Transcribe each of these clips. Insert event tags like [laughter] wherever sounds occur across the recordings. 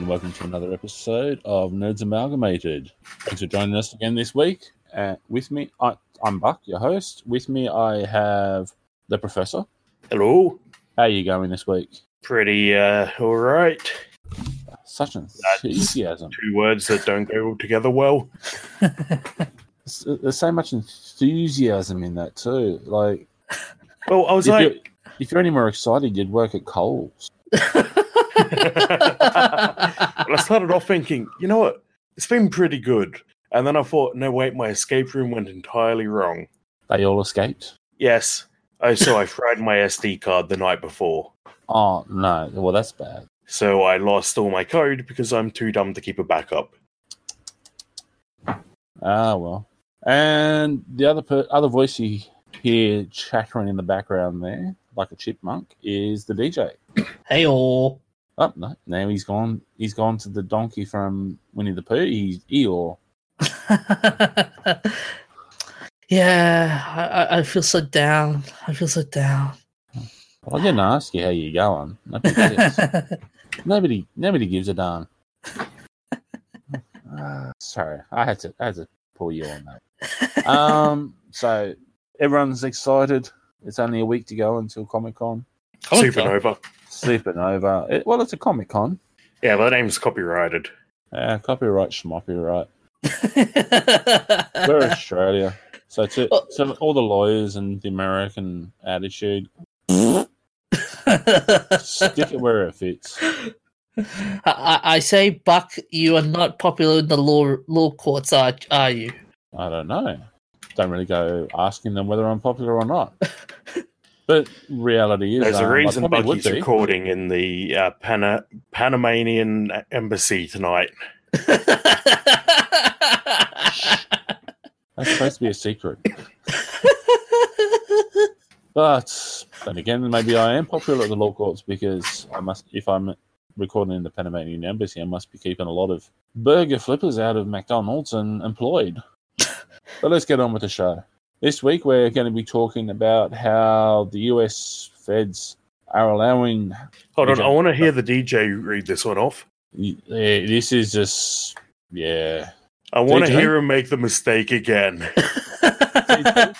and welcome to another episode of Nerds Amalgamated. Thanks for joining us again this week. Uh, with me, I, I'm Buck, your host. With me, I have the Professor. Hello. How are you going this week? Pretty uh, all right. Such enthusiasm. Two words that don't go together well. There's there's so much enthusiasm in that too. Like, Well, I was if, like, you're, if you're any more excited, you'd work at Coles. [laughs] [laughs] well, I started off thinking, you know what? It's been pretty good. And then I thought, no, wait, my escape room went entirely wrong. They all escaped. Yes. I so I fried my SD card the night before. Oh no! Well, that's bad. So I lost all my code because I'm too dumb to keep a backup. Ah well. And the other per- other voice you hear chattering in the background there, like a chipmunk, is the DJ. Hey all. Oh no! Now he's gone. He's gone to the donkey from Winnie the Pooh. He's Eeyore. [laughs] yeah, I, I- I feel so down. I feel so down. Well, I didn't ask you how you're going. Nobody, [laughs] nobody, nobody gives a darn. Ah, sorry, I had to, I had to pull you on that. Um, [laughs] so everyone's excited. It's only a week to go until Comic Con. Comic Supernova. Supernova. It, well, it's a Comic Con. Yeah, the name's copyrighted. Uh, copyright, schmoppyright. [laughs] We're Australia. So to, to all the lawyers and the American attitude, stick it where it fits. I, I say, Buck, you are not popular in the law law courts, are are you? I don't know. Don't really go asking them whether I'm popular or not. [laughs] But reality is, There's um, a reason Bucky's recording in the uh, Pana- Panamanian embassy tonight. That's supposed to be a secret. [laughs] But then again, maybe I am popular at the law courts because I must, if I'm recording in the Panamanian embassy, I must be keeping a lot of burger flippers out of McDonald's and employed. [laughs] but let's get on with the show. This week, we're going to be talking about how the US feds are allowing. Hold on, I want to hear the DJ read this one off. Eh, This is just, yeah. I want to hear him make the mistake again. [laughs] Can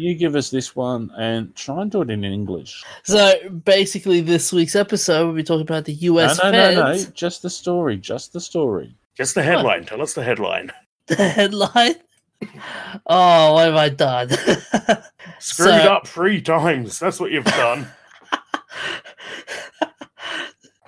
you give us this one and try and do it in English? so basically, this week's episode we'll be talking about the U.S. no, no, no, no. feds. Just the story. Just the story. Just the headline. Tell us the headline. The headline. Oh, what have I done? [laughs] Screwed So- up three times. That's what you've done. [laughs]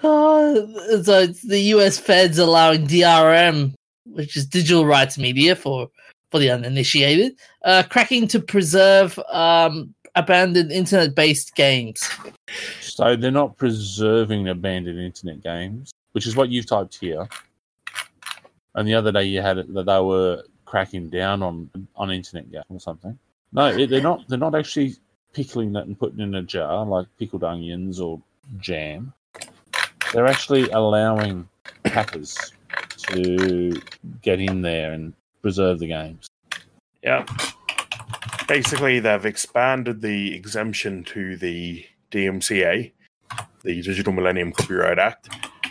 Oh, so it's the U.S. feds allowing DRM, which is digital rights media for for the uninitiated, uh, cracking to preserve um, abandoned internet-based games. So they're not preserving abandoned internet games, which is what you've typed here. And the other day you had it that they were cracking down on on internet games or something. No, it, they're not. They're not actually pickling that and putting it in a jar like pickled onions or jam. They're actually allowing hackers to get in there and preserve the games. Yeah. Basically, they've expanded the exemption to the DMCA, the Digital Millennium Copyright Act,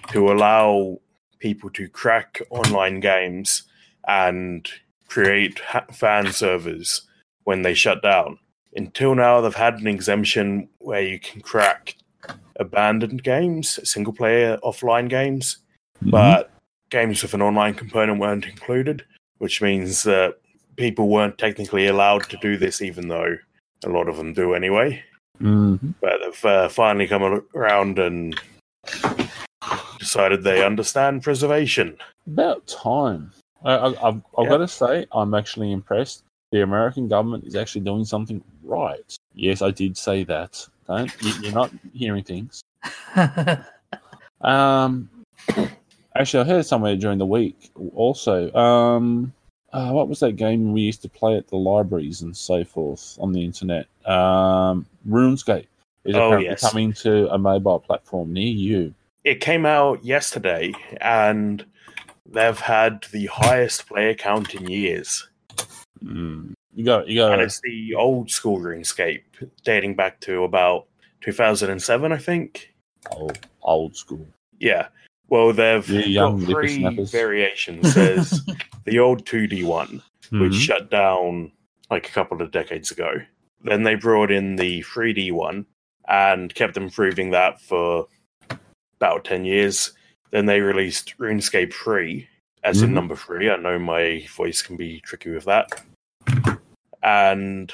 to allow people to crack online games and create ha- fan servers when they shut down. Until now, they've had an exemption where you can crack abandoned games, single player offline games, but games with an online component weren't included, which means that people weren't technically allowed to do this, even though a lot of them do anyway. Mhm. But they've uh, finally come around and decided they understand preservation. About time. I, I, I've, I've Yeah. got to say, I'm actually impressed. The American government is actually doing something right. Yes, I did say that. Don't you, you're not hearing things. [laughs] Um, actually, I heard somewhere during the week also. Um, uh, what was that game we used to play at the libraries and so forth on the internet? Um, RuneScape is Oh, apparently yes. coming to a mobile platform near you. It came out yesterday, and they've had the highest player count in years. Mm. You got, you got. and it's the old school RuneScape, dating back to about 2007, I think. old, old school. Yeah, Well, they've got three variations. There's [laughs] the old 2D one, which Mhm. shut down like a couple of decades ago. Then they brought in the 3D one and kept improving that for about 10 years. Then they released RuneScape 3 as in Mhm. number 3. I know my voice can be tricky with that. And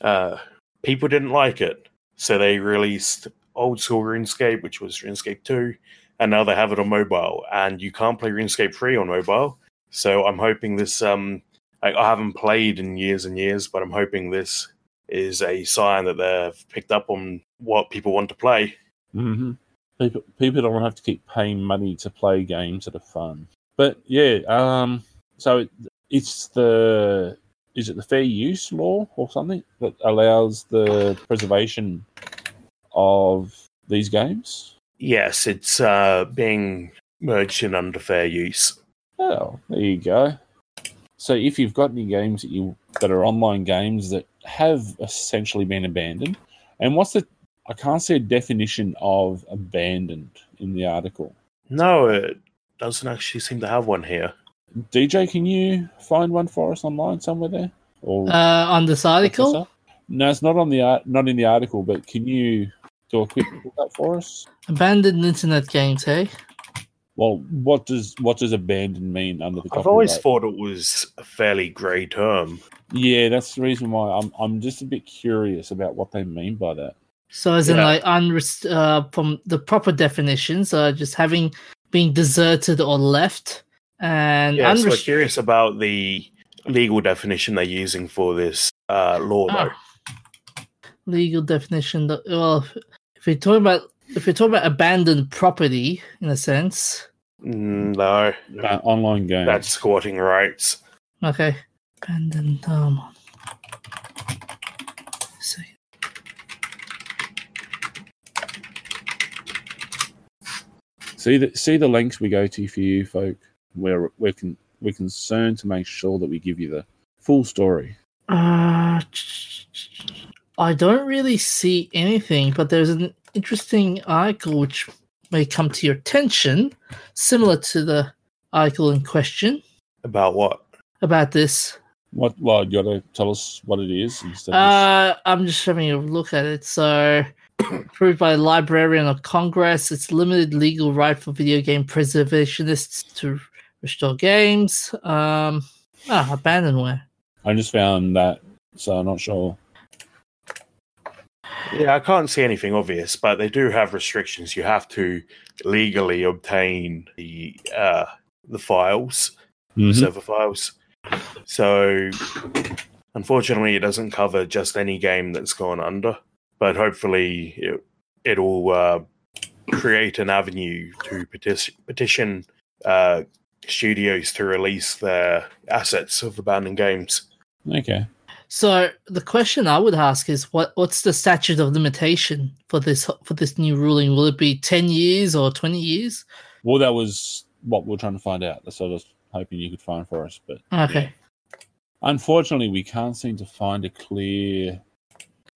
uh, people didn't like it. So they released old school RuneScape, which was RuneScape 2, and now they have it on mobile. And you can't play RuneScape 3 on mobile. So I'm hoping this um I, I haven't played in years and years, but I'm hoping this is a sign that they've picked up on what people want to play. Mhm. People people don't have to keep paying money to play games that are fun. But yeah, um, so it, it's the is it the fair use law or something that allows the preservation of these games? Yes, it's uh, being merged in under fair use. Oh, there you go. So if you've got any games that you that are online games that have essentially been abandoned, and what's the I can't see a definition of abandoned in the article. No, it doesn't actually seem to have one here. DJ, can you find one for us online somewhere there? Or Uh, on this article, No, it's not on the art, not in the article. But can you do a quick look up for us? abandoned internet games, hey? Well, what does what does abandoned mean under the? I've always thought it was a fairly grey term. Yeah, that's the reason why I'm I'm just a bit curious about what they mean by that. So, as in, like, unrest- uh, from the proper definitions, uh, just having being deserted or left, and Yeah, so I'm curious about the legal definition they're using for this uh, law, though. Ah. legal definition. that- Well, if you're talking about if you're talking about abandoned property, in a sense, Mm, No, Uh, online games. that's squatting rights. okay, abandoned. Um, See the see the links we go to for you folk. We're we're con- we're concerned to make sure that we give you the full story. Uh, I don't really see anything, but there's an interesting article which may come to your attention, similar to the article in question About what? about this. What? Well, you got to tell us what it is instead. of Uh, I'm just having a look at it. So, approved by the Librarian of Congress, it's limited legal right for video game preservationists to restore games. Um, ah, abandonware. I just found that, so I'm not sure. Yeah, I can't see anything obvious, but they do have restrictions. You have to legally obtain the uh, the files, Mhm. server files. So, unfortunately, it doesn't cover just any game that's gone under, but hopefully, it, it'll uh, create an avenue to petition, petition uh, studios to release their assets of abandoned games. Okay. So the question I would ask is, what what's the statute of limitation for this for this new ruling? Will it be ten years or twenty years? Well, that was what we're trying to find out. That's what I was hoping you could find for us, but Okay. unfortunately, we can't seem to find a clear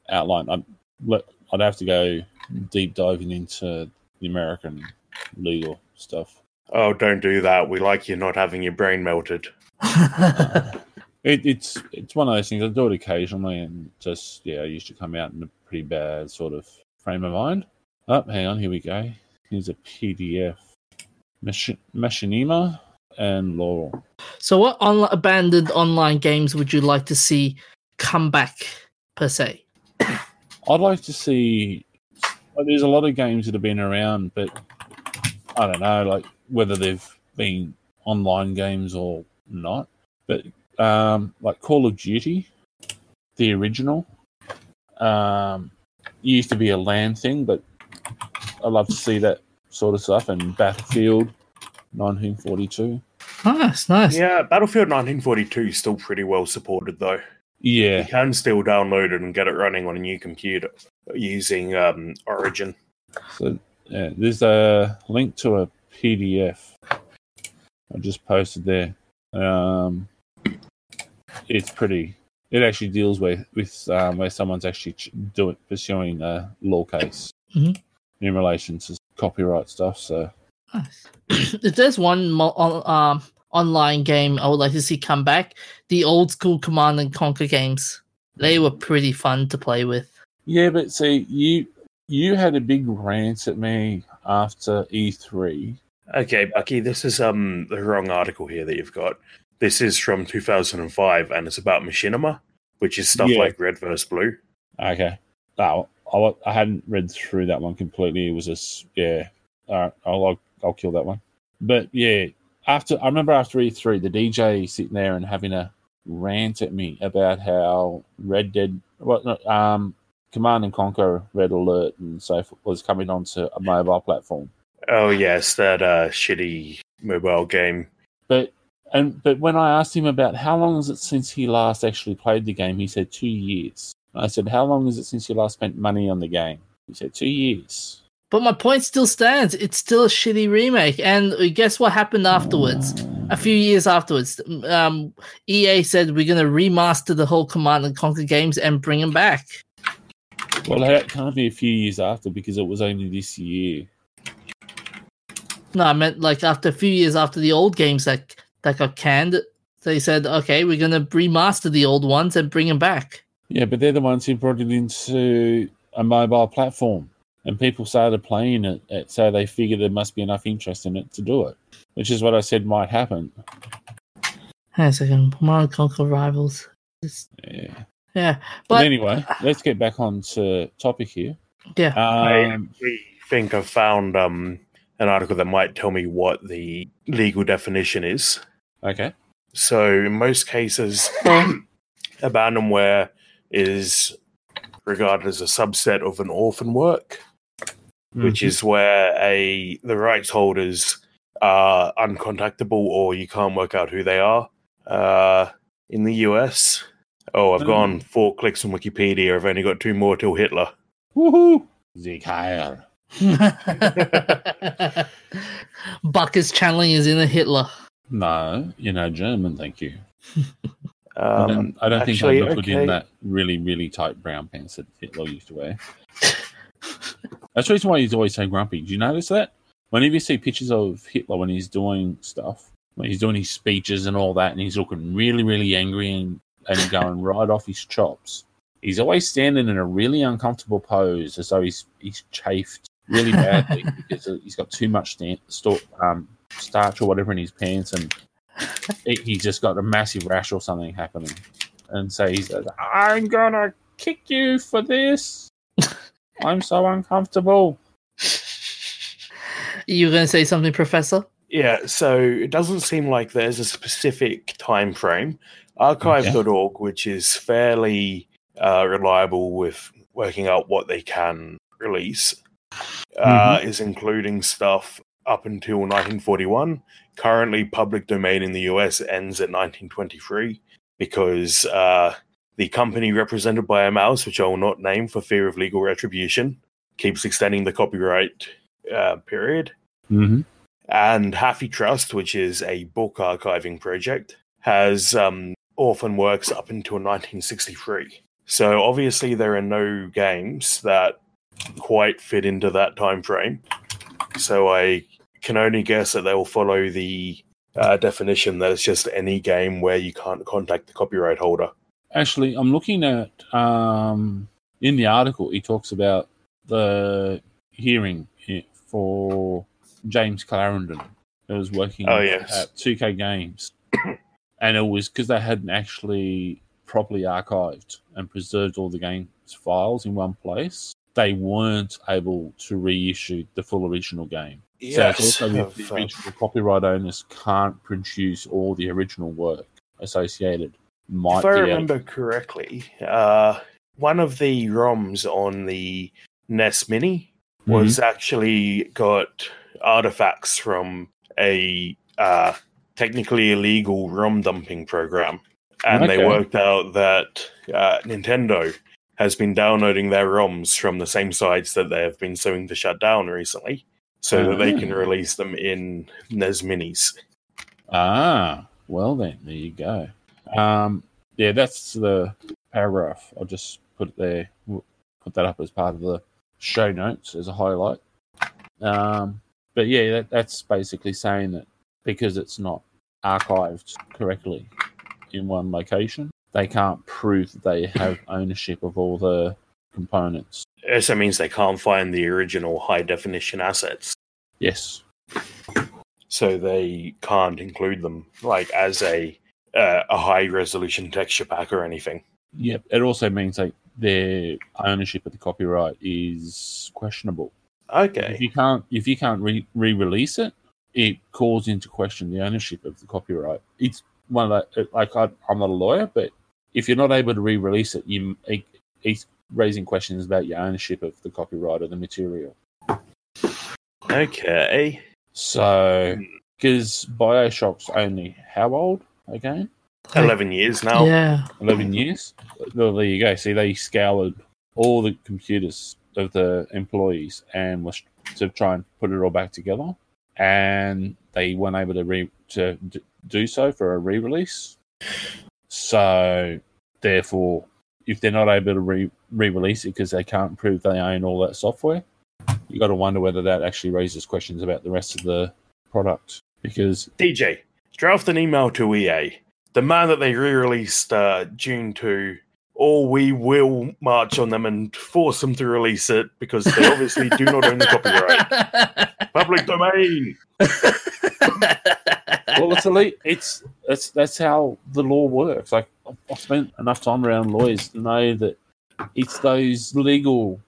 outline. I'm, let- I'd have to go deep diving into the American legal stuff. Oh, don't do that. We like you not having your brain melted. [laughs] It, it's it's one of those things. I do it occasionally, and just yeah, I used to come out in a pretty bad sort of frame of mind. Oh, hang on, here we go. Here's a PDF. Machi- Machinima and Laurel. so, what on- abandoned online games would you like to see come back per se? I'd like to see. Well, there's a lot of games that have been around, but I don't know, like whether they've been online games or not. But um, like Call of Duty, the original, um, used to be a LAN thing, but I love to see that sort of stuff. And Battlefield, 1942. Nice, nice. Yeah, Battlefield 1942 is still pretty well supported, though. Yeah, you can still download it and get it running on a new computer using um, Origin. So yeah, there's a link to a PDF I just posted there. Um, it's pretty. It actually deals with with um, where someone's actually ch- doing pursuing a law case Mhm. in relation to copyright stuff. So Nice. [clears throat] there's one mo- on, um, online game I would like to see come back, the old school Command and Conquer games. They were pretty fun to play with. Yeah, but see, you you had a big rant at me after E E3. Okay, Bucky, this is um the wrong article here that you've got. This is from 2005, and it's about machinima, which is stuff Yeah. like Red vs Blue. Okay. No, I, I hadn't read through that one completely. It was just yeah. All right, I'll I'll, I'll kill that one. But yeah, after I remember after E3, the DJ sitting there and having a rant at me about how Red Dead, what no, um, Command and Conquer Red Alert and so forth was coming onto a mobile platform. Oh yes, that uh shitty mobile game. But and but when I asked him about how long is it since he last actually played the game, he said two years. I said, How long is it since you last spent money on the game? He said, Two years. But my point still stands. It's still a shitty remake. And guess what happened afterwards? A few years afterwards, um, EA said we're going to remaster the whole Command and Conquer games and bring them back. Well, that can't be a few years after because it was only this year. No, I meant like after a few years after the old games that that got canned, they said, okay, we're going to remaster the old ones and bring them back. Yeah, but they're the ones who brought it into a mobile platform. And people started playing it, it, so they figured there must be enough interest in it to do it, which is what I said might happen. Hang on a second. Command and Conquer Rivals. It's- Yeah. yeah, But, but anyway, [sighs] let's get back on to topic here. yeah. I Um, actually think I've found um an article that might tell me what the legal definition is. okay. So in most cases, abandonware is regarded as a subset of an orphan work, which Mm-hmm. is where a the rights holders are uncontactable or you can't work out who they are. Uh, in the US, oh, I've Mm. gone four clicks on Wikipedia. I've only got two more till Hitler. Woohoo! Zeke Heil. [laughs] Bucker's channeling his inner Hitler. No, you know German. Thank you. [laughs] I Um, don't, I don't actually, think I look okay. in that really, really tight brown pants that Hitler used to wear. That's the reason why he's always so grumpy. Do you notice that? Whenever you see pictures of Hitler when he's doing stuff, when he's doing his speeches and all that, and he's looking really, really angry and, and going [laughs] right off his chops, he's always standing in a really uncomfortable pose as though he's he's chafed really badly [laughs] because he's got too much sto- um, starch or whatever in his pants and he- he's just got a massive rash or something happening. And so he says, I'm gonna kick you for this. [laughs] I'm so uncomfortable. [laughs] You going to say something, Professor? Yeah, so it doesn't seem like there's a specific time frame. Archive.org, which is fairly uh, reliable with working out what they can release, uh, is including stuff up until 1941. Currently, public domain in the US ends at 1923 because uh, the company represented by a mouse, which I will not name for fear of legal retribution, keeps extending the copyright uh, period Mm-hmm. and HathiTrust, which is a book archiving project, has um, orphan works up until 1963. So obviously there are no games that quite fit into that time frame. So I can only guess that they will follow the uh, definition that it's just any game where you can't contact the copyright holder. Actually, I'm looking at um, in the article. He talks about the hearing for James Clarendon, who was working Oh, yes. at 2K Games, [coughs] and it was because they hadn't actually properly archived and preserved all the game's files in one place. They weren't able to reissue the full original game. So it's also the [laughs] uh, original copyright owners can't produce all the original work associated. Might if I be out- remember correctly, uh, one of the ROMs on the NES Mini was actually got artifacts from a uh, technically illegal ROM dumping program, and they worked out that uh, Nintendo has been downloading their ROMs from the same sites that they have been suing to shut down recently, so that they can Ah. release them in NES Minis. Ah, well then, there you go. Um, yeah, that's the paragraph. I'll just put it there. We'll put that up as part of the show notes as a highlight. Um, but yeah, that, that's basically saying that because it's not archived correctly in one location, they can't prove that they have [coughs] ownership of all the components. So that means they can't find the original high definition assets. Yes. So they can't include them like as a uh, a high resolution texture pack or anything. Yep. It also means like their ownership of the copyright is questionable. Okay. If you can't if you can't re release it, it calls into question the ownership of the copyright. It's one of the like I, I'm not a lawyer, but if you're not able to re-release it, you it, it's raising questions about your ownership of the copyright of the material. Okay. So because Bioshock's only how old again? Eleven years now. Yeah. 11 years. Well, there you go. See, they scoured all the computers of the employees and was to try and put it all back together. And they weren't able to re- to d- do so for a re-release. So, therefore, if they're not able to re- re-release it because they can't prove they own all that software, you got to wonder whether that actually raises questions about the rest of the product. Because DJ, draft an email to EA. Demand that they re-released uh, June two, or we will march on them and force them to release it because they obviously do not own the copyright. [laughs] Public domain. [laughs] well, it's elite. It's that's that's how the law works. Like I've- I've spent enough time around lawyers to know that it's those legal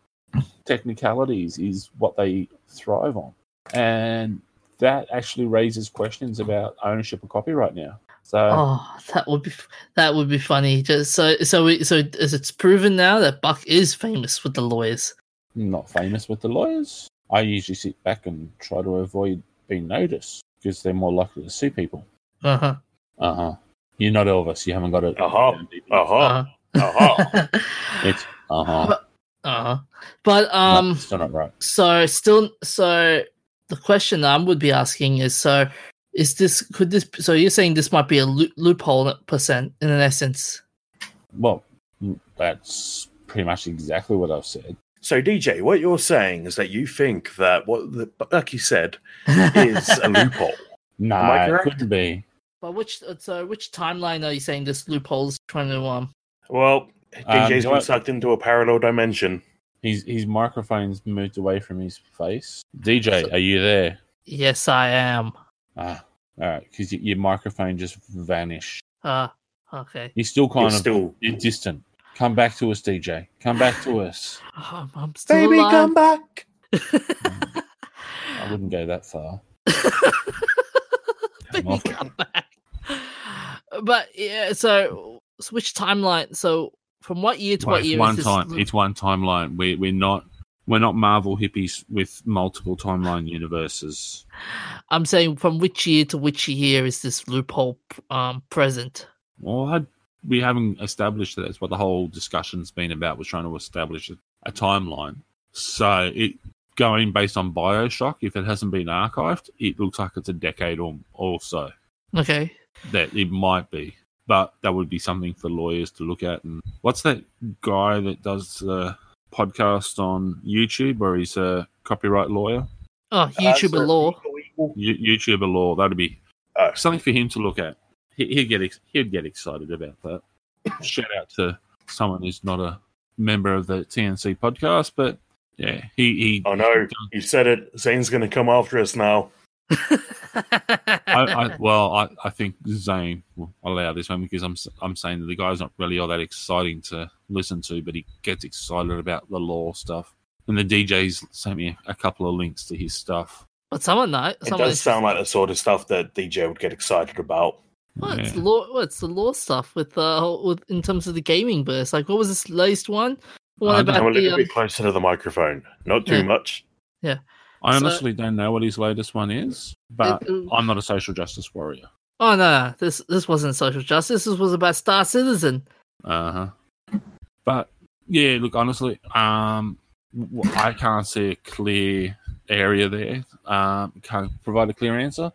technicalities is what they thrive on, and that actually raises questions about ownership of copyright now. So oh, that would be that would be funny. Just so so we, so is it's proven now that Buck is famous with the lawyers. Not famous with the lawyers. I usually sit back and try to avoid being noticed because they're more likely to sue people. Uh huh. Uh huh. You're not Elvis. You haven't got it. Uh-huh. Uh-huh. Uh Uh-huh. [laughs] It's uh huh. Uh huh. But um. still not right. So still, so the question I would be asking is: so is this could this? So you're saying this might be a loo- loophole percent in an essence? Well, that's pretty much exactly what I've said. So DJ, what you're saying is that you think that what the like you said is a [laughs] loophole. No, I it correct? couldn't be. but which so which timeline are you saying this loophole is trying to um? Well, DJ's you know been sucked into a parallel dimension. His his microphone's moved away from his face. DJ, are you there? Yes, I am. Ah, all right, because your microphone just vanished. Uh okay. You're still kind You're of still you're distant. Come back to us, DJ. Come back to us. [sighs] I'm, I'm still Baby alive. come back. [laughs] I wouldn't go that far. [laughs] Baby, come back. But yeah, so, switch timeline? So from what year to Well, what year one is this? time. It's one timeline. We we're not we're not Marvel hippies with multiple timeline universes. I'm saying from which year to which year is this loophole um present? Well, I, we haven't established that. That's what the whole discussion's been about. Was trying to establish a, a timeline. So it going based on Bioshock. If it hasn't been archived, it looks like it's a decade or or so. Okay. That it might be, but that would be something for lawyers to look at. And what's that guy that does the podcast on YouTube, where he's a copyright lawyer? Oh, YouTuber law. You- YouTuber law. That'd be Oh. something for him to look at. He, he'd get ex- he'd get excited about that. [coughs] Shout out to someone who's not a member of the TNC podcast, but yeah, he he. Oh no, you said it. Zane's going to come after us now. I, I, [laughs] well, I, I think Zane will allow this one because I'm s- I'm saying that the guy's not really all that exciting to listen to, but he gets excited about the law stuff. And the DJ's sent me a couple of links to his stuff. but someone know. It Someone does sound like the sort of stuff that DJ would get excited about. Well, it's Yeah. law. Well, it's the law stuff with uh with in terms of the gaming burst. Like, what was this latest one? The one I don't about Come a little um, bit closer to the microphone. Not too much. Yeah. much. I So- honestly don't know what his latest one is, but it- I'm not a social justice warrior. oh no, this this wasn't social justice. This was about Star Citizen. Uh huh. But yeah, look, honestly, um, I can't see a clear area there. Um, can't provide a clear answer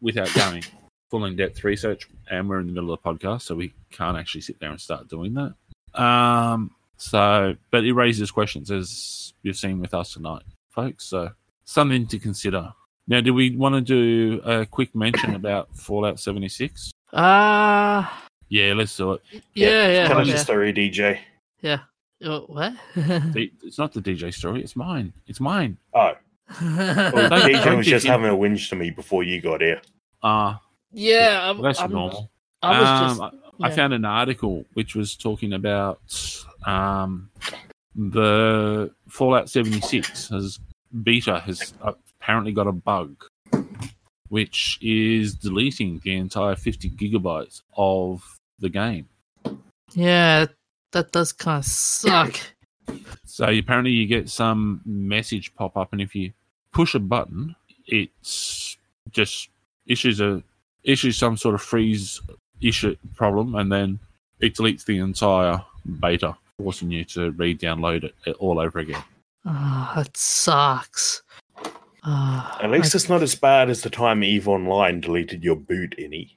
without going full in depth research. And we're in the middle of the podcast, so we can't actually sit there and start doing that. Um, so, but it raises questions as you've seen with us tonight, folks. So something to consider. Now, do we want to do a quick mention about Fallout 76? Ah, Yeah, let's do it. yeah, yeah. Tell us yeah. your story, DJ. Oh, what? [laughs] It's not the DJ story, it's mine. It's mine. Oh, well, [laughs] DJ was just in. having a whinge to me before you got here. Uh, yeah, I'm, that's I'm- normal. I was just. Um, I, I found an article which was talking about um, the Fallout 76 has beta has apparently got a bug which is deleting the entire 50 gigabytes of the game. Yeah, that does kind of suck. So apparently you get some message pop up, and if you push a button, it's just issues a issues some sort of freeze issue problem, and then it deletes the entire beta, forcing you to re-download it all over again. Oh, that sucks. Ah, At least I- it's not as bad as the time Eve Online deleted your boot.ini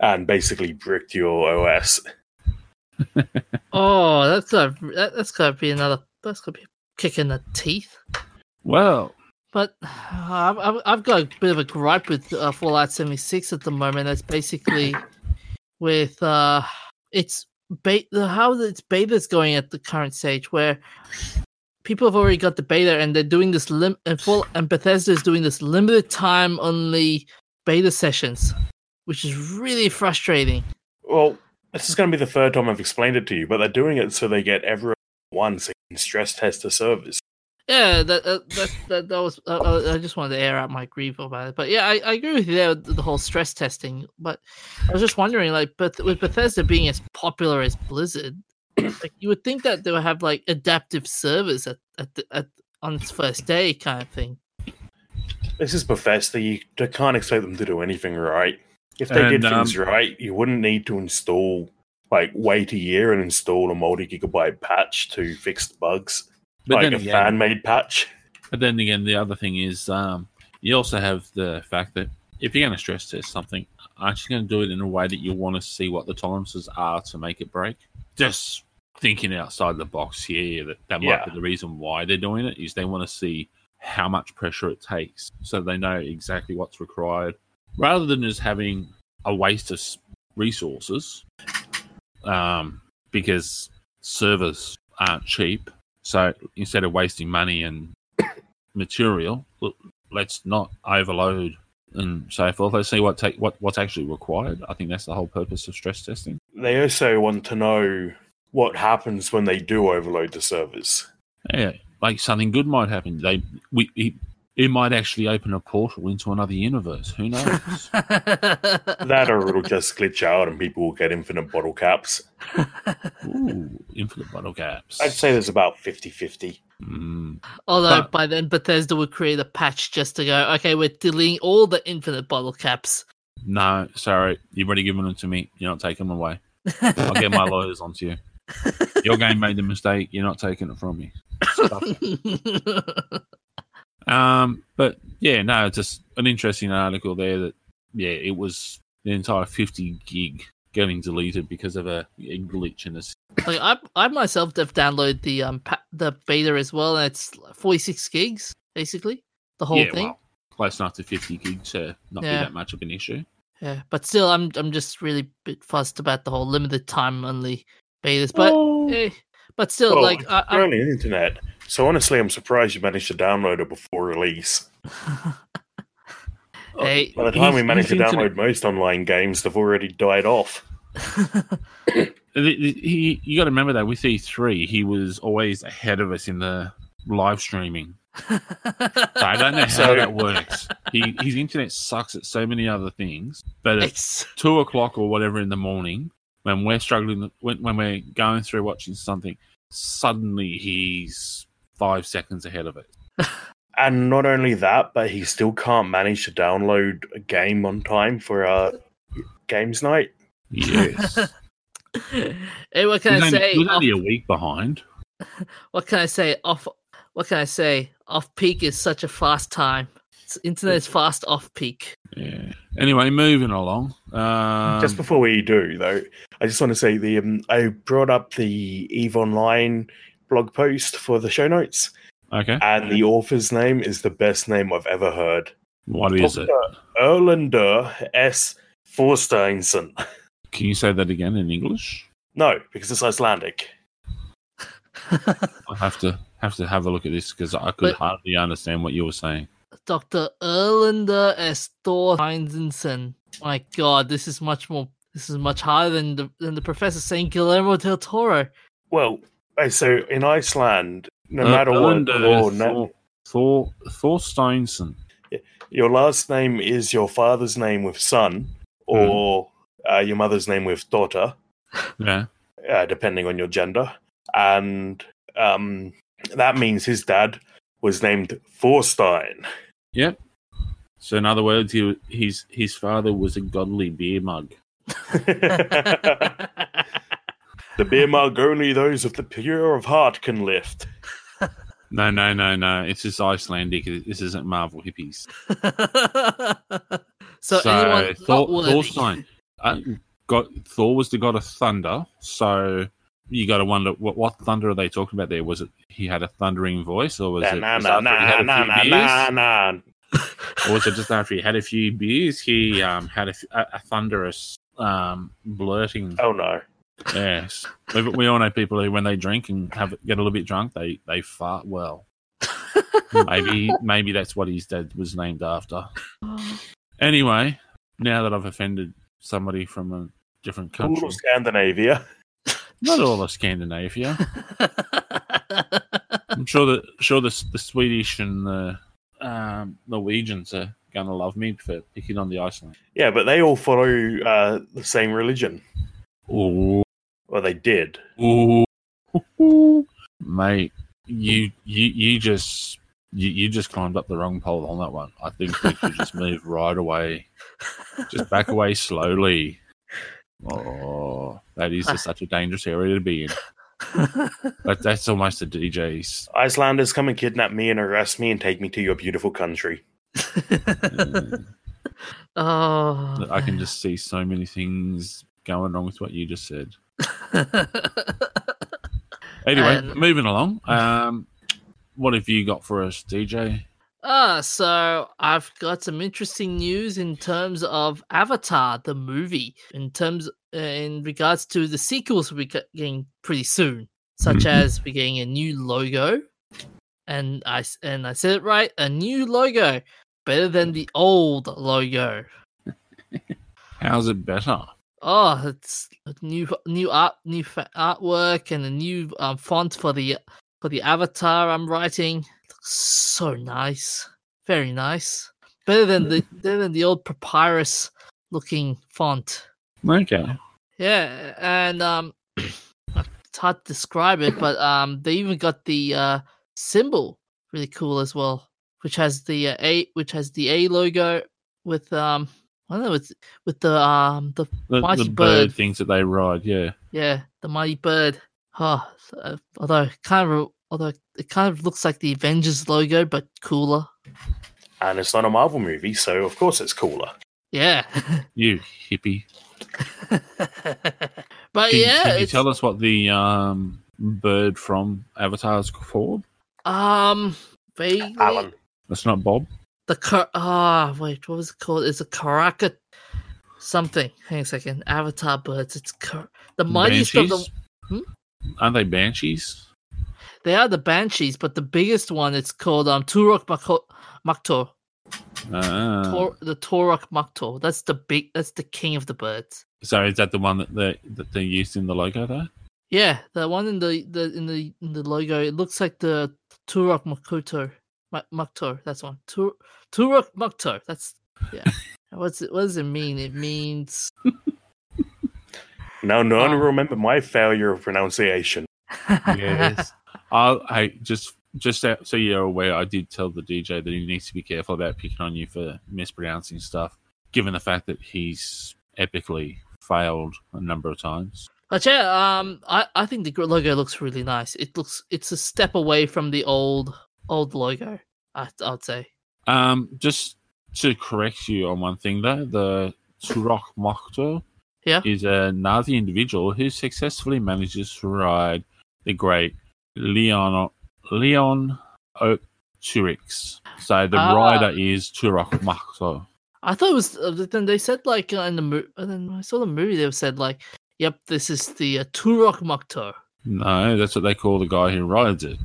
and basically bricked your OS. [laughs] oh, that's gotta that, that's gotta be another. That's gotta be a kick in the teeth. Well, But I've, I've, I've got a bit of a gripe with uh, Fallout 76 at the moment. That's basically with uh, it's ba- the how its is going at the current stage, where people have already got the beta and they're doing this lim and full and Bethesda is doing this limited time only beta sessions, which is really frustrating. Well, this is going to be the third time I've explained it to you, but they're doing it so they get everyone once stress test the servers. Yeah, that uh, that, that that was. Uh, uh, I just wanted to air out my grief about it, but yeah, I, I agree with you there with the whole stress testing. But I was just wondering, like, but with Bethesda being as popular as Blizzard, [clears throat] like you would think that they would have like adaptive servers at at, the, at on its first day, kind of thing. This is Bethesda. You can't expect them to do anything right. If they And, did things um, right, you wouldn't need to install, like, wait a year and install a multi gigabyte patch to fix the bugs, but like then a again, fan made patch. But then again, the other thing is, um, you also have the fact that if you're going to stress test something, aren't you going to do it in a way that you want to see what the tolerances are to make it break? Just thinking outside the box here, that, that might Yeah. be the reason why they're doing it, is they want to see how much pressure it takes so they know exactly what's required rather than just having a waste of resources um, because servers aren't cheap. So instead of wasting money and [coughs] material, let's not overload and so forth. Let's see what take what what's actually required. I think that's the whole purpose of stress testing. They also want to know what happens when they do overload the servers. Yeah, like something good might happen. They we it might actually open a portal into another universe. Who knows? [laughs] That or it'll just glitch out and people will get infinite bottle caps. Ooh, infinite bottle caps. I'd say there's about 50 50. Mm, Although But- by then Bethesda would create a patch just to go, okay, we're deleting all the infinite bottle caps. no, sorry, you've already given them to me. You're not taking them away. I'll get my [laughs] lawyers onto you. Your game made the mistake. You're not taking it from me. [laughs] Stuff it. Um, but yeah, no, it's just an interesting article there that yeah, it was the entire 50 gig getting deleted because of a, a glitch in the like I, I myself have downloaded the um pa- the beta as well, and it's 46 gigs basically the whole yeah, thing. well, close enough to 50 gig to not Yeah. be that much of an issue. Yeah, but still, I'm I'm just really bit fussed about the whole limited time only betas. But eh, but still, Well, like I, you're I'm, only the internet. So honestly, I'm surprised you managed to download it before release. [laughs] Hey, By the time we managed to his internet- download most online games, they've already died off. [laughs] The- the- He, you got to remember that with E3, he was always ahead of us in the live streaming. So I don't know [laughs] how So- that works. He, his internet sucks at so many other things, but at it's two o'clock or whatever in the morning, when we're struggling, when, when we're going through watching something, suddenly he's five seconds ahead of it. [laughs] And not only that, but he still can't manage to download a game on time for uh, games night. Yes. [laughs] hey, what can he's I only, say? he was Off, only a week behind. [laughs] what can I say? Off. What can I say? Off peak is such a fast time. It's, internet is fast off peak. Yeah. Anyway, moving along. Um, just before we do, though, I just want to say the um, I brought up the Eve Online blog post for the show notes. Okay. and the author's name is the best name I've ever heard. What is it? Erlander S. Forsteinson. Can you say that again in English? No, because it's Icelandic. I have to have to have a look at this because I could But- hardly understand what you were saying. Dr. Erlander S. Thor My God, this is much more. This is much higher than the than the professor saying Guillermo del Toro. Well, so in Iceland, no Uh, matter what Erlander your, na- Thor, Thor Thorsteinson. your last name is your father's name with son, or uh, your mother's name with daughter, Yeah. uh, depending on your gender, and um, that means his dad was named Thorstein. Yep. So in other words, he, his his father was a godly beer mug. [laughs] [laughs] [laughs] the beer mug only those of the pure of heart can lift. No, no, no, no. It's just Icelandic. This isn't Marvel hippies. [laughs] so, anyone Thor, not worthy. Thorstein, uh, got Thor was the god of thunder. So you got to wonder what what thunder are they talking about there? Was it he had a thundering voice, or was Nah, it nah, just nah, after he had nah, a nah, few nah, beers? nah, nah. or was it just after he had a few beers? He um, had a, f- a- a thunderous um, blurting. Oh no. Yes, we, we all know people who, when they drink and have get a little bit drunk, they they fart well. maybe maybe that's what his dad was named after. [gasps] Anyway, now that I've offended somebody from a different All country, of Scandinavia. not all of Scandinavia, [laughs] I'm sure that sure the the Swedish and the um, Norwegians are gonna love me for picking on the Iceland. Yeah, but they all follow uh, the same religion. Ooh, Well, they did. ooh, mate, you you you just. You, you just climbed up the wrong pole on that one. I think we should just move [laughs] right away. Just back away slowly. Oh, that is just such a dangerous area to be in. That, that's almost a DJ's. Icelanders come and kidnap me and arrest me and take me to your beautiful country. Uh, [laughs] oh, I can just see so many things going wrong with what you just said. [laughs] Anyway, And- moving along. Um, what have you got for us, DJ? Ah, so I've got some interesting news in terms of Avatar, the movie, in terms uh, in regards to the sequels we're getting pretty soon, such Mhm. as we're getting a new logo, and I and I said it right, a new logo, better than the old logo. [laughs] How's it better? Oh, it's a new new art, new fa- artwork, and a new um, font for the for the avatar I'm writing. Looks so nice, very nice. Better than the better than the old papyrus looking font. Okay. Yeah, and um, [clears throat] it's hard to describe it, but um, they even got the uh symbol really cool as well, which has the uh, A, which has the A logo with um, I don't know, with with the um the The, Mighty the bird bird. things that they ride, yeah. Yeah, the mighty bird. Oh, uh, although kind of, although it kind of looks like the Avengers logo, but cooler. And it's not a Marvel movie, so of course it's cooler. Yeah, [laughs] You hippie. [laughs] but Can, yeah, can you tell us what the um, bird from Avatar's called? um, vaguely Alan. That's not Bob. The car. Ah, wait, what was it called? It's a Karaka something. Hang a second. Avatar birds. It's Kar- the mightiest of the. Hmm? Aren't they banshees? They are the banshees, but the biggest one it's called um Turok Mako- Maktor. Ah. Tor- the Torok Maktor. That's the big. That's the king of the birds. So is that the one that they that they used in the logo there? Yeah, the one in the, the in the in the logo. It looks like the Turok Makuto. Ma- Maktor. That's one. Tur- Turok Maktor. That's yeah. [laughs] What's it? What does it mean? It means. [laughs] Now, no one Um, remember my failure of pronunciation. Yes. [laughs] I'll, I just just so- so you're aware, I did tell the DJ that he needs to be careful about picking on you for mispronouncing stuff, given the fact that he's epically failed a number of times. But yeah, um, I, I think the logo looks really nice. It looks it's a step away from the old old logo. I, I'd say. Um, just to correct you on one thing, though, the Turok Mokto Yeah. is a Na'vi individual who successfully manages to ride the great Leon Leon O- Turix. So the Ah. rider is Turok Mokto. I thought it was. Uh, then they said like uh, in the movie. Then I saw the movie. They said like, "Yep, this is the uh, Turok Makto." No, that's what they call the guy who rides it.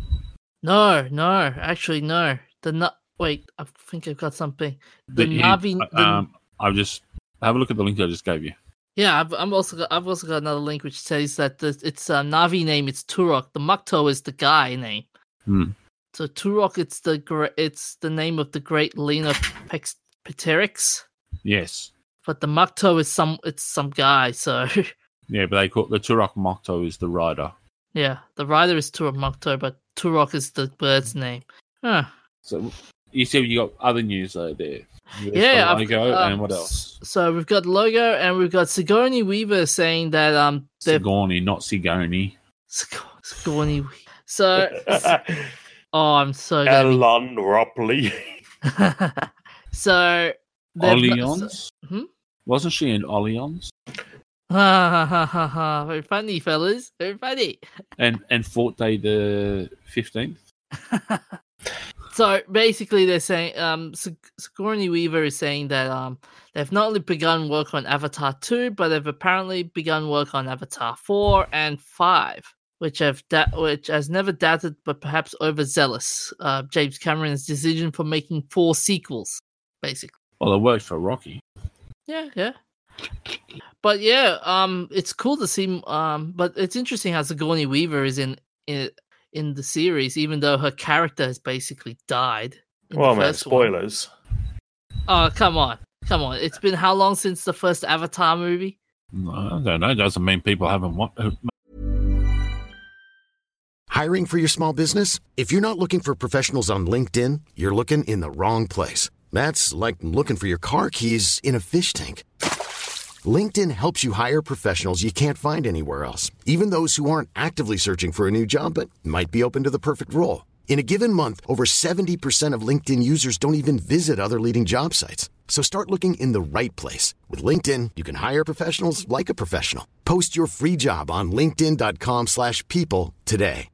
No, no, actually, no. The na- wait, I think I've got something. The you- Na'vi. the- um, I'll just have a look at the link I just gave you. yeah, I've, I'm also got, I've also got another link which says that the, it's a Na'vi name. It's Toruk. The Makto is the guy name. Hmm. So Toruk, it's the it's the name of the great Lena Pex- Pterix, Yes. but the Makto is some it's some guy. So [laughs] Yeah, but they call the Toruk Makto is the rider. Yeah, the rider is Toruk Makto, but Toruk is the bird's name. Huh. So you said you got other news though there. You got Yeah, the I've- logo um, and what else? So we've got logo and we've got Sigourney Weaver saying that um they're Sigourney, not Sigoni. Sig- Sigourney. Weaver. So [laughs] oh, I'm so gonna Ellen Ripley. [laughs] so they've? Hmm? Wasn't she in Aliens? Ha ha ha ha! Very funny, fellas. Very funny. And and Forte the fifteenth? [laughs] so basically, they're saying um, Sig- Sigourney Weaver is saying that um, they've not only begun work on Avatar two, but they've apparently begun work on Avatar four and five, which have da- which has never doubted, but perhaps overzealous. Uh, James Cameron's decision for making four sequels, basically. Well, it worked for Rocky. Yeah, yeah. But yeah, um, it's cool to see. Um, but it's interesting how Sigourney Weaver is in in in the series, even though her character has basically died. in the well, man, first one. spoilers. Oh come on, come on! It's been how long since the first Avatar movie? No, I don't know. Doesn't mean people haven't wa- uh, Hiring for your small business? If you're not looking for professionals on LinkedIn, you're looking in the wrong place. That's like looking for your car keys in a fish tank. LinkedIn helps you hire professionals you can't find anywhere else, even those who aren't actively searching for a new job but might be open to the perfect role. In a given month, over 70% of LinkedIn users don't even visit other leading job sites. So start looking in the right place. With LinkedIn, you can hire professionals like a professional. Post your free job on linkedin.com/people slash people today.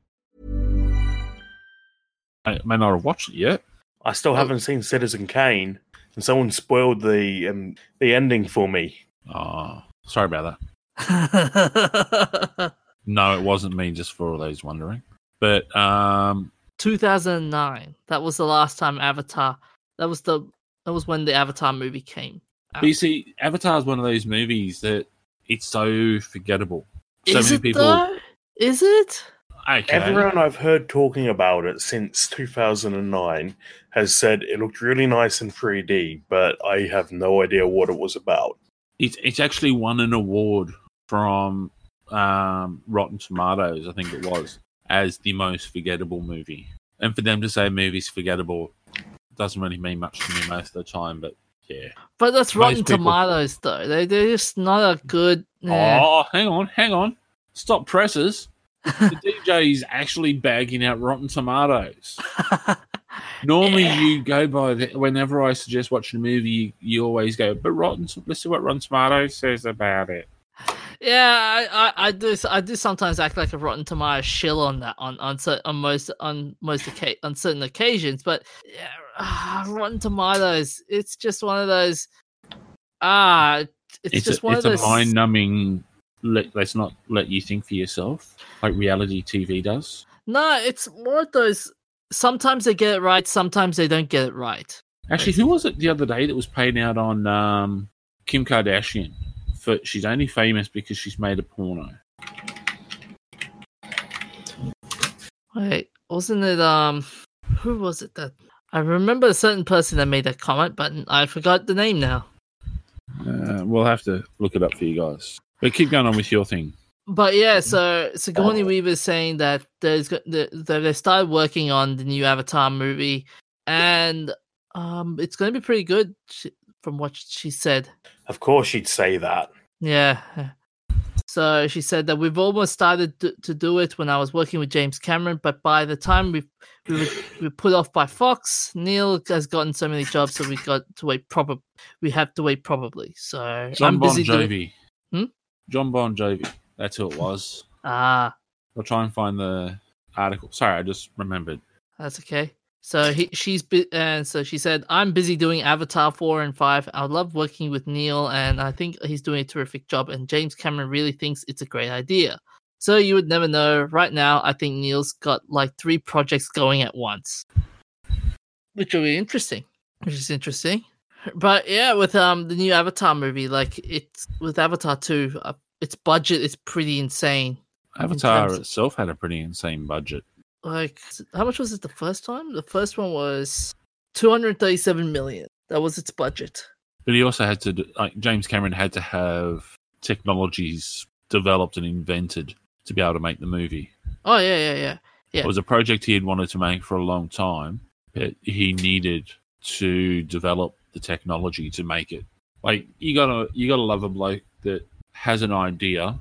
I may not have watched it yet. I still haven't seen Citizen Kane, and someone spoiled the um, the ending for me. Oh, sorry about that. [laughs] No, it wasn't me. Just for all those wondering. But um, 2009. That was the last time Avatar. That was the that was when the Avatar movie came. out. but you see, Avatar is one of those movies that it's so forgettable. So Is many it people. though? Is it? Okay. Everyone I've heard talking about it since 2009 has said it looked really nice in 3D, but I have no idea what it was about. It's it's actually won an award from um, Rotten Tomatoes, I think it was, as the most forgettable movie. And for them to say a movie's forgettable doesn't really mean much to me most of the time, but yeah. But that's Most Rotten people- Tomatoes though. They they're just not a good. Oh, hang on, hang on. Stop presses. [laughs] The DJ is actually bagging out Rotten Tomatoes. [laughs] Normally, you go by the, whenever I suggest watching a movie, you, you always go, but Rotten. Let's see what Rotten Tomatoes says about it. Yeah, I, I, I do. I do sometimes act like a Rotten Tomatoes shill on that on on on most on most occa- on certain occasions, but yeah, ah, Rotten Tomatoes. It's just one of those. Ah, it's, it's just a, one it's of a those. mind numbing let, let's not let you think for yourself like reality tv does No, it's more of those. Sometimes they get it right. Sometimes they don't get it right. actually who was it the other day that was paying out on um, kim kardashian for she's only famous because she's made a porno Wait, wasn't it? Um, who was it that? I remember a certain person that made that comment, but I forgot the name now. uh, we'll have to look it up for you guys but keep going on with your thing But yeah, so Sigourney Weaver is saying that there's that that they started working on the new Avatar movie, and um, it's going to be pretty good, from what she said. Of course, she'd say that. Yeah. So she said that we've almost started to, to do it when I was working with James Cameron, but by the time we we were, we were put off by Fox, Neil has gotten so many jobs, so we got to wait. Proper, we have to wait probably. So john I'm bon busy doing. jovi Hmm? john bon jovi that's who it was [laughs] Ah, i'll try and find the article sorry i just remembered that's okay. So he, she's bu- and so she said, "I'm busy doing Avatar four and five. I love working with Neil, and I think he's doing a terrific job. And James Cameron really thinks it's a great idea. So you would never know. Right now, I think Neil's got like three projects going at once, which will be interesting. Which is interesting. But yeah, with um the new Avatar movie, like it's with Avatar two, uh, its budget is pretty insane. Avatar terms of- itself had a pretty insane budget. Like how much was it the first time? The first one was two hundred thirty-seven million. That was its budget. But he also had to, like, James Cameron had to have technologies developed and invented to be able to make the movie. Oh yeah, yeah, yeah. Yeah. It was a project he had wanted to make for a long time, but he needed to develop the technology to make it. Like you gotta you gotta love a bloke that has an idea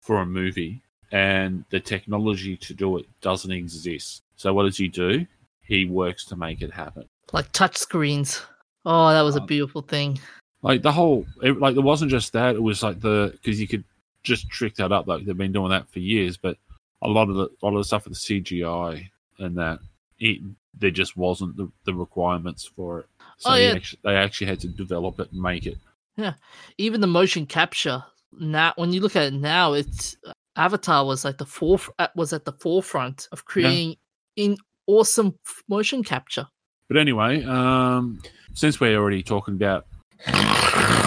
for a movie and the technology to do it doesn't exist. So what does he do? He works to make it happen. Like touch screens. Oh, that was a Um, beautiful thing. Like the whole, it, like there wasn't just that. It was like the because you could just trick that up. Like they've been doing that for years, but a lot of the a lot of the stuff with the CGI and that it there just wasn't the, the requirements for it. So Oh, yeah. actually, they actually had to develop it and make it. Yeah, even the motion capture. Now, when you look at it now, it's Avatar was like the foref- uh, was at the forefront of creating in awesome f- motion capture. But anyway, um, since we're already talking about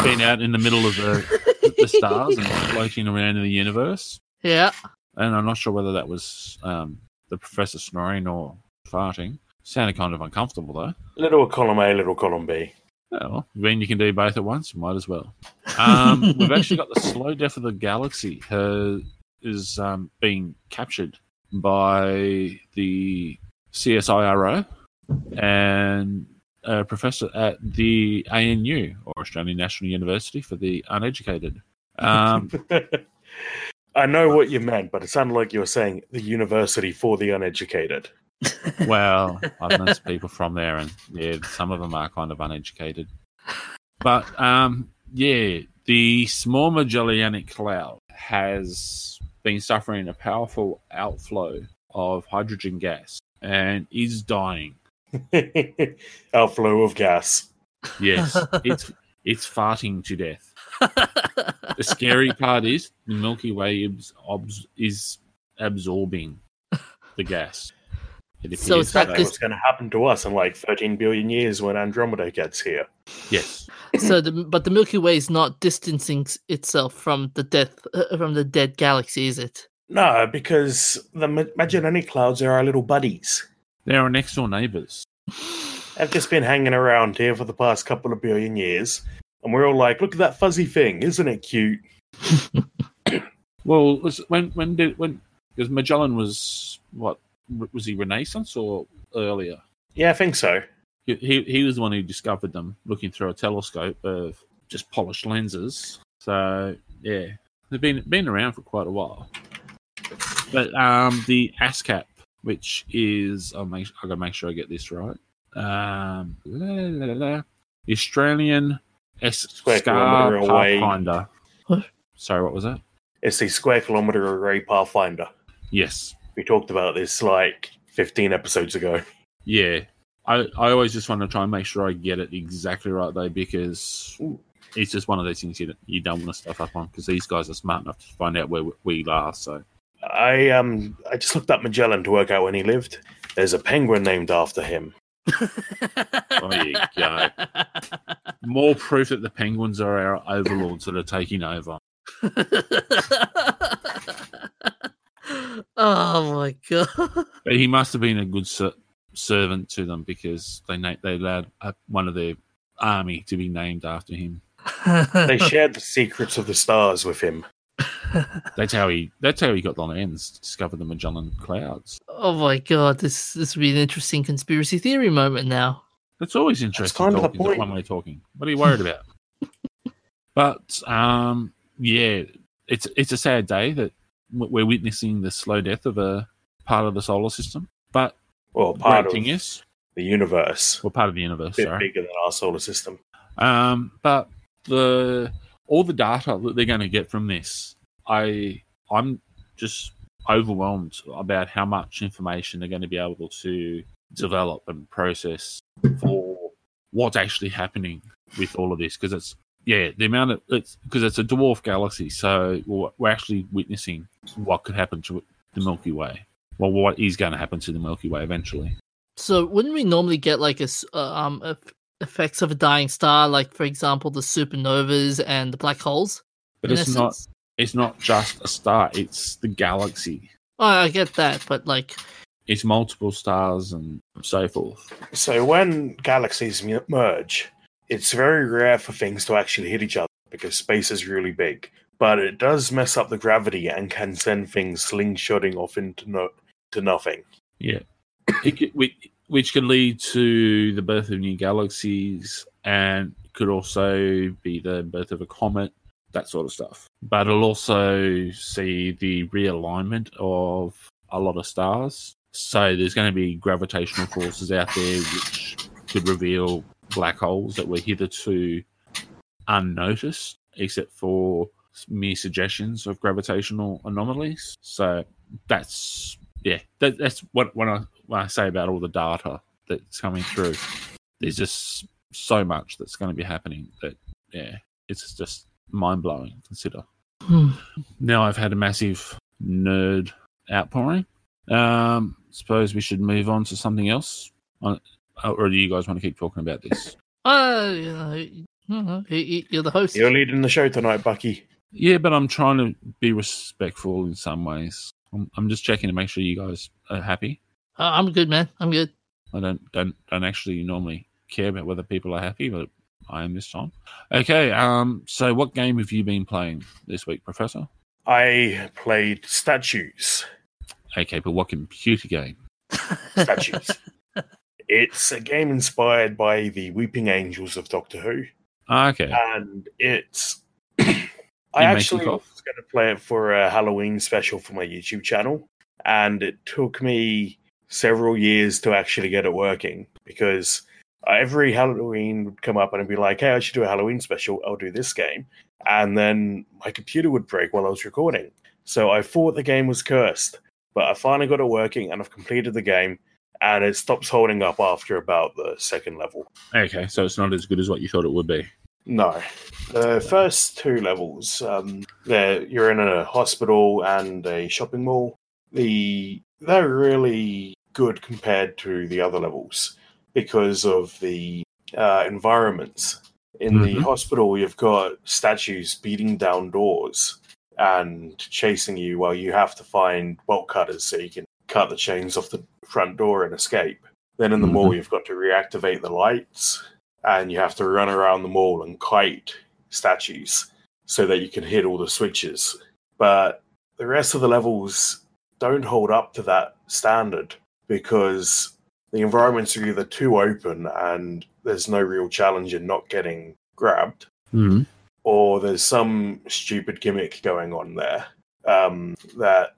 being out in the middle of the, the stars and [laughs] floating around in the universe, Yeah. and I'm not sure whether that was um, the professor snoring or farting. Sounded kind of uncomfortable though. Little column A, little column B. Well, when you can do both at once, might as well. Um, [laughs] we've actually got the slow death of the galaxy uh, is um, being captured by the CSIRO and a professor at the ANU or Australian National University for the uneducated. Um, [laughs] I know what you meant, but it sounded like you were saying the university for the uneducated. Well, I've known some people from there, and yeah, some of them are kind of uneducated. But um, yeah, the Small Magellanic Cloud has been suffering a powerful outflow of hydrogen gas and is dying. [laughs] Outflow of gas. Yes, it's it's farting to death. The scary part is the Milky Way is, is absorbing the gas. It So it's not this- what's going to happen to us in like 13 billion years when Andromeda gets here. Yes. so, the, but the Milky Way is not distancing itself from the death uh, from the dead galaxy, is it? No, because the Ma- Magellanic Clouds are our little buddies. They're our next door neighbours. They've just been hanging around here for the past couple of billion years. And we're all like, look at that fuzzy thing. Isn't it cute? [laughs] Well, when when did when because Magellan was what was he Renaissance or earlier? Yeah, I think so. He, he he was the one who discovered them, looking through a telescope of just polished lenses. So yeah, they've been been around for quite a while. But um, the ASKAP, which is I'll make I got to make sure I get this right. Um, la, la, la, la, the Australian S Square Scar kilometre away. Pathfinder. What? Sorry, what was that? It's the Square Kilometre Array Pathfinder. Yes, We talked about this like 15 episodes ago. Yeah. I, I always just want to try and make sure I get it exactly right though, because Ooh. it's just one of those things you don't, you don't want to stuff up on because these guys are smart enough to find out where we- we are. So I um I just looked up Magellan to work out when he lived. There's a penguin named after him. [laughs] there you go. more proof that the penguins are our overlords that are taking over. [laughs] oh my god! But he must have been a good ser- servant to them because they na- they allowed uh, one of their army to be named after him. They shared the secrets of the stars with him. [laughs] That's how he that's how he got the lens, discovered the Magellan clouds. oh my god! This this would be an interesting conspiracy theory moment now. It's always interesting kind of the talking point. when we're talking. What are you worried about? [laughs] but um, yeah, it's it's a sad day that w- we're witnessing the slow death of a part of the solar system. But Well, part of is, the universe. we're part of the universe. A bit Sorry. bigger than our solar system. Um, but the all the data that they're going to get from this, I I'm just overwhelmed about how much information they're going to be able to develop and process for what's actually happening with all of this because it's yeah the amount of it's because it's a dwarf galaxy so we're we're actually witnessing what could happen to the milky way well what is going to happen to the milky way eventually So wouldn't we normally get like a s- uh, um eff- effects of a dying star, like for example the supernovas and the black holes? but in it's not. It's not just a star it's the galaxy Oh, I get that, but like, it's multiple stars and so forth So when galaxies merge, it's very rare for things to actually hit each other because space is really big. But it does mess up the gravity and can send things slingshotting off into no to nothing. Yeah, [coughs] could, which, which could lead to the birth of new galaxies, and could also be the birth of a comet, that sort of stuff. But it'll also see the realignment of a lot of stars. So there's going to be gravitational forces out there which could reveal black holes that were hitherto unnoticed, except for mere suggestions of gravitational anomalies. So that's yeah, that, that's what when I when I say about all the data that's coming through. There's just so much that's going to be happening that yeah, it's just mind blowing. to Consider hmm. now I've had a massive nerd outpouring. Um, suppose we should move on to something else, Uh, or do you guys want to keep talking about this? [laughs] uh, you know, you know, you- you- you're the host. You're leading the show tonight, Bucky. Yeah, but I'm trying to be respectful in some ways. I'm, I'm just checking to make sure you guys are happy. Uh, I'm good, man. I'm good. I don't don't don't actually normally care about whether people are happy, but I am this time. Okay, um, so what game have you been playing this week, Professor? I played statues. Okay, but what computer game? Statues. [laughs] it's a game inspired by the Weeping Angels of Doctor Who. Ah, Okay, and it's [coughs] I actually was going to play it for a Halloween special for my YouTube channel, and it took me several years to actually get it working because every Halloween would come up and I'd be like, "Hey, I should do a Halloween special. I'll do this game," and then my computer would break while I was recording. So I thought the game was cursed, but I finally got it working, and I've completed the game. And it stops holding up after about the second level. okay, so it's not as good as what you thought it would be. No, the first two levels, um, they're, you're in a hospital and a shopping mall. The they're really good compared to the other levels because of the uh, environments. In the Mhm. hospital, you've got statues beating down doors and chasing you while you have to find bolt cutters so you can cut the chains off the front door and escape. Then in the mall, you've got to reactivate the lights and you have to run around the mall and kite statues so that you can hit all the switches. But the rest of the levels don't hold up to that standard because the environments are either too open and there's no real challenge in not getting grabbed, Mm-hmm. or there's some stupid gimmick going on there um, that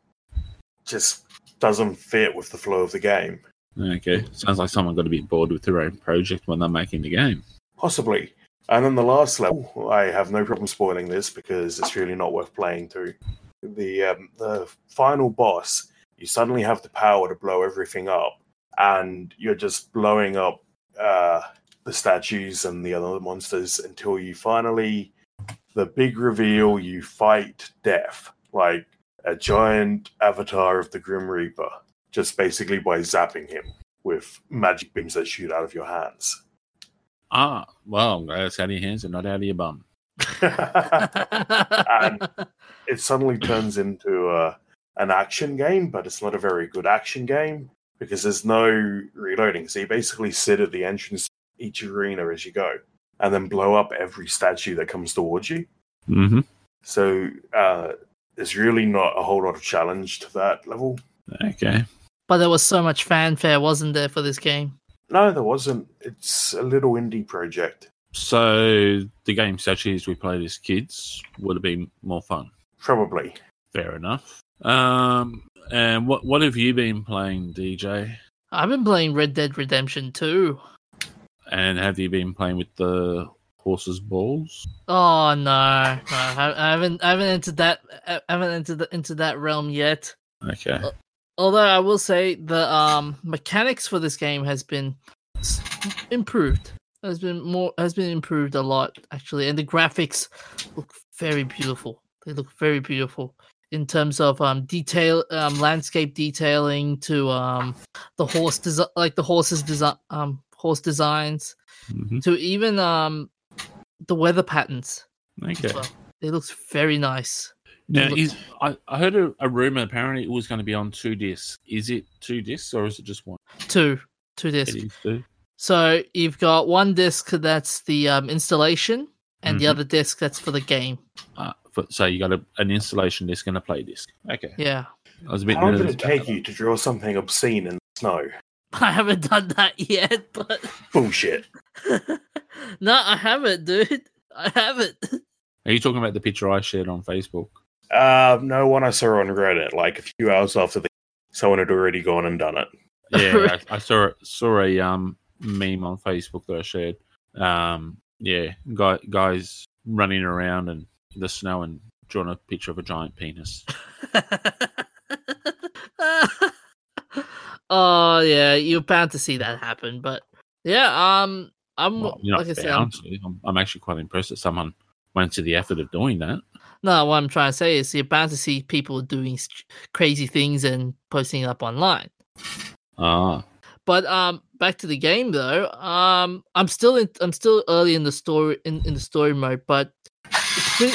just doesn't fit with the flow of the game. Okay, sounds like someone got a bit bored with their own project when they're making the game. Possibly. And then the last level, I have no problem spoiling this because it's really not worth playing through. The um, the final boss, you suddenly have the power to blow everything up, and you're just blowing up uh, the statues and the other monsters until you finally, the big reveal, you fight death like a giant avatar of the Grim Reaper, just basically by zapping him with magic beams that shoot out of your hands. Ah, well, I'm glad it's out of your hands and not out of your bum. [laughs] And- it suddenly turns into a, an action game, but it's not a very good action game because there's no reloading. So you basically sit at the entrance of each arena as you go and then blow up every statue that comes towards you. Mm-hmm. So uh, there's really not a whole lot of challenge to that level. Okay. but there was so much fanfare, wasn't there, for this game? No, there wasn't. It's a little indie project. So the game as we played as kids would have been more fun. Probably. Fair enough. Um, and what what have you been playing, DJ? I've been playing Red Dead Redemption 2. And have you been playing with the horses' balls? Oh no, I I haven't, I haven't entered that, I haven't entered the, into that realm yet. Okay. although I will say the um mechanics for this game has been improved. Has been more has been improved a lot actually, and the graphics look very beautiful. They look very beautiful in terms of um detail, um landscape detailing to um the horse design, like the horses design, um horse designs Mhm. to even um the weather patterns. Okay. well. It looks very nice. Now, look- is, I, I heard a, a rumor. Apparently, it was going to be on two discs. Is it two discs or is it just one? Two, two discs. It is two. So you've got one disc that's the um, installation, and the Mhm. other disc that's for the game. Uh, for, so you got a, an installation disc and a play disc. Okay. Yeah, I was a bit How long did it take you to draw something obscene in the snow? [laughs] I haven't done that yet, but Bullshit. [laughs] no, I haven't, dude. I haven't. Are you talking about the picture I shared on Facebook? Uh, no one I saw on Reddit, like a few hours after the someone had already gone and done it. Yeah, I, [laughs] I saw saw a um meme on Facebook that I shared. Um, yeah, guy, guys running around and the snow and drawing a picture of a giant penis. Oh yeah, you're bound to see that happen, but yeah, um, I'm Well, like I said, I'm. I'm, actually quite impressed that someone went to the effort of doing that. no, what I'm trying to say is you're bound to see people doing st- crazy things and posting it up online. Ah, But um, back to the game though. Um, I'm still in. I'm still early in the story in, in the story mode, but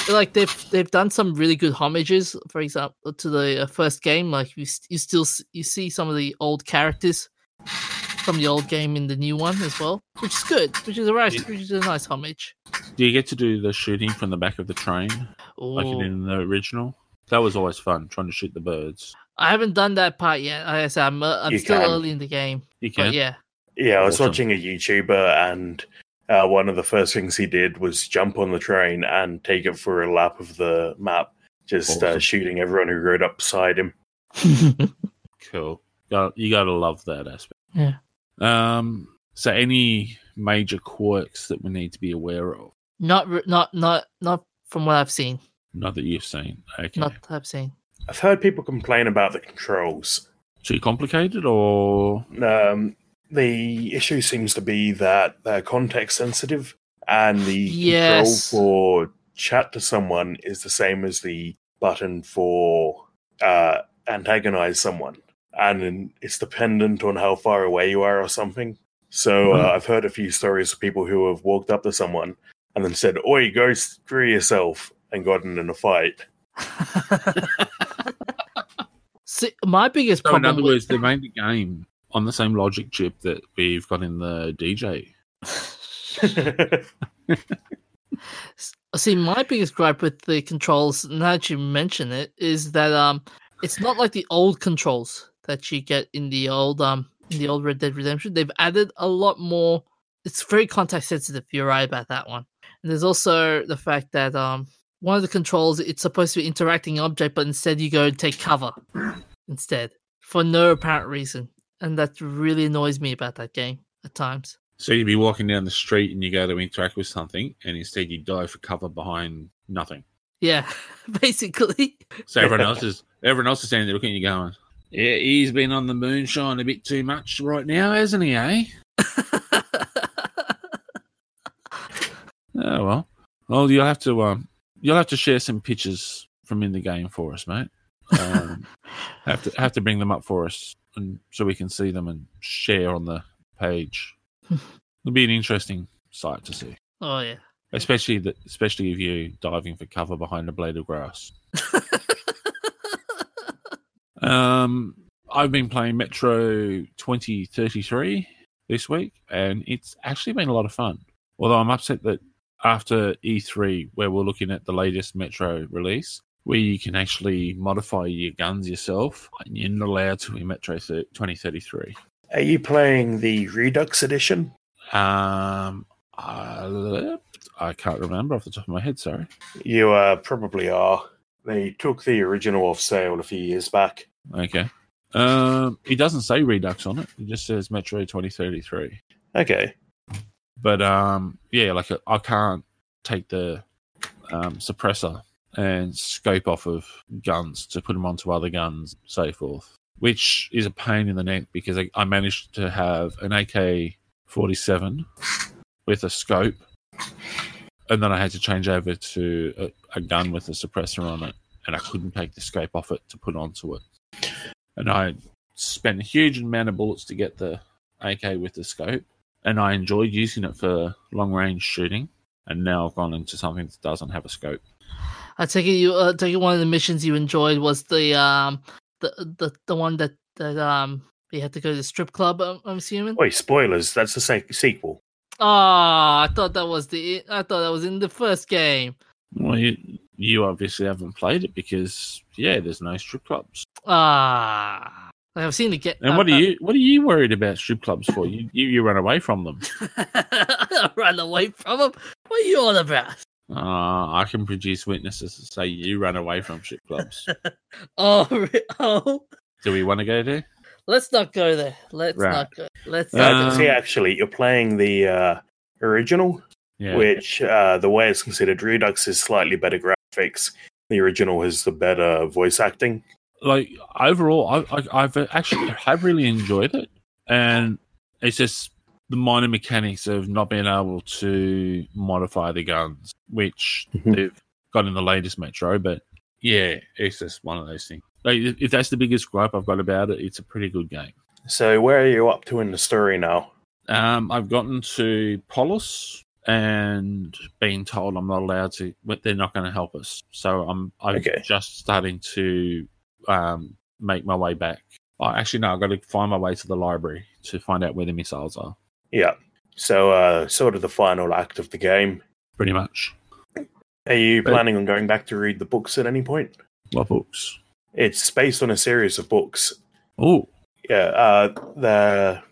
like they've they've done some really good homages. For example, to the uh, first game, like you you still you see some of the old characters from the old game in the new one as well, which is good. Which is a nice, which is a nice homage. do you get to do the shooting from the back of the train like you Ooh. did in the original? That was always fun, trying to shoot the birds. I haven't done that part yet. Like I said, I'm uh, I'm You still can. early in the game, You but can. yeah. Yeah, I was Awesome. watching a YouTuber, and uh, one of the first things he did was jump on the train and take it for a lap of the map, just uh, shooting everyone who rode up beside him. [laughs] Cool. You got to love that aspect. Yeah. Um. So, any major quirks that we need to be aware of? not not not not from what I've seen. Not that you've seen. Okay. Not that I've seen. I've heard people complain about the controls. Too complicated, or Um, the issue seems to be that they're context sensitive, and the Yes. control for chat to someone is the same as the button for uh, antagonize someone, and it's dependent on how far away you are or something. So uh, Mhm. I've heard a few stories of people who have walked up to someone and then said, "Oi, go screw yourself," and gotten in a fight. [laughs] See, my biggest so in other words, they made the game on the same logic chip that we've got in the DJ. [laughs] See, my biggest gripe with the controls, now that you mention it, is that um, it's not like the old controls that you get in the old um, in the old Red Dead Redemption. They've added a lot more. It's very contact sensitive. You're right about that one. And there's also the fact that um, one of the controls it's supposed to be interacting object, but instead you go and take cover instead for no apparent reason, and that really annoys me about that game at times. So you'd be walking down the street and you go to interact with something, and instead you dive for cover behind nothing. Yeah, [laughs] basically. So everyone else is everyone else is standing there looking at you, going, "Yeah, he's been on the moonshine a bit too much right now, hasn't he? Eh? [laughs] Oh well. Well, you'll have to um, you'll have to share some pictures from in the game for us, mate. Um, [laughs] have to have to bring them up for us, and so we can see them and share on the page. [laughs] It'll be an interesting sight to see, oh yeah. especially that, especially if you're diving for cover behind a blade of grass. [laughs] Um, I've been playing Metro 2033 this week, and it's actually been a lot of fun. Although I'm upset that after E3, where we're looking at the latest Metro release, where you can actually modify your guns yourself, and you're not allowed to in Metro thir- 2033. Are you playing the Redux edition? Um, I, I can't remember off the top of my head. Sorry. You uh, probably are. They took the original off sale a few years back. Okay. Um, it doesn't say Redux on it. It just says Metro 2033. Okay. but um yeah like i can't take the um suppressor and scope off of guns to put them onto other guns so forth which is a pain in the neck because I, I managed to have an AK 47 with a scope, and then I had to change over to a, a gun with a suppressor on it, and I couldn't take the scope off it to put onto it. And I spent a huge amount of bullets to get the AK with the scope, and I enjoyed using it for long range shooting. And now I've gone into something that doesn't have a scope. I take it you uh, take it one of the missions you enjoyed was the um the the the one that that um you had to go to the strip club. I'm, I'm assuming. Wait, spoilers. That's the se- sequel. Oh, I thought that was the I thought that was in the first game. Well, you, you obviously haven't played it because yeah, there's no strip clubs. Ah, I've seen it get. And what are you what are you worried about strip clubs for? You you, you run away from them. [laughs] run away from them? What are you on about? Uh, I can produce witnesses to say you run away from strip clubs. [laughs] Oh, oh. Do we want to go there? Let's not go there. Let's Right. not go. Let's. Not go. see, actually, you're playing the uh, original, Yeah. which uh, the way it's considered, Redux is slightly better graphics. The original has the better voice acting. like overall, I, I, I've actually have really enjoyed it, and it's just the minor mechanics of not being able to modify the guns, which Mhm. they've got in the latest Metro. But yeah, it's just one of those things. Like, if if that's the biggest gripe I've got about it, it's a pretty good game. So, where are you up to in the story now? Um, I've gotten to Polis and been told I'm not allowed to, but they're not going to help us. So I'm I'm Okay. just starting to um, make my way back. Oh, actually, no, I've got to find my way to the library to find out where the missiles are. Yeah. So, uh, sort of the final act of the game. Pretty much. Are you But- planning on going back to read the books at any point? What books? It's based on a series of books. Oh, Yeah, uh, they're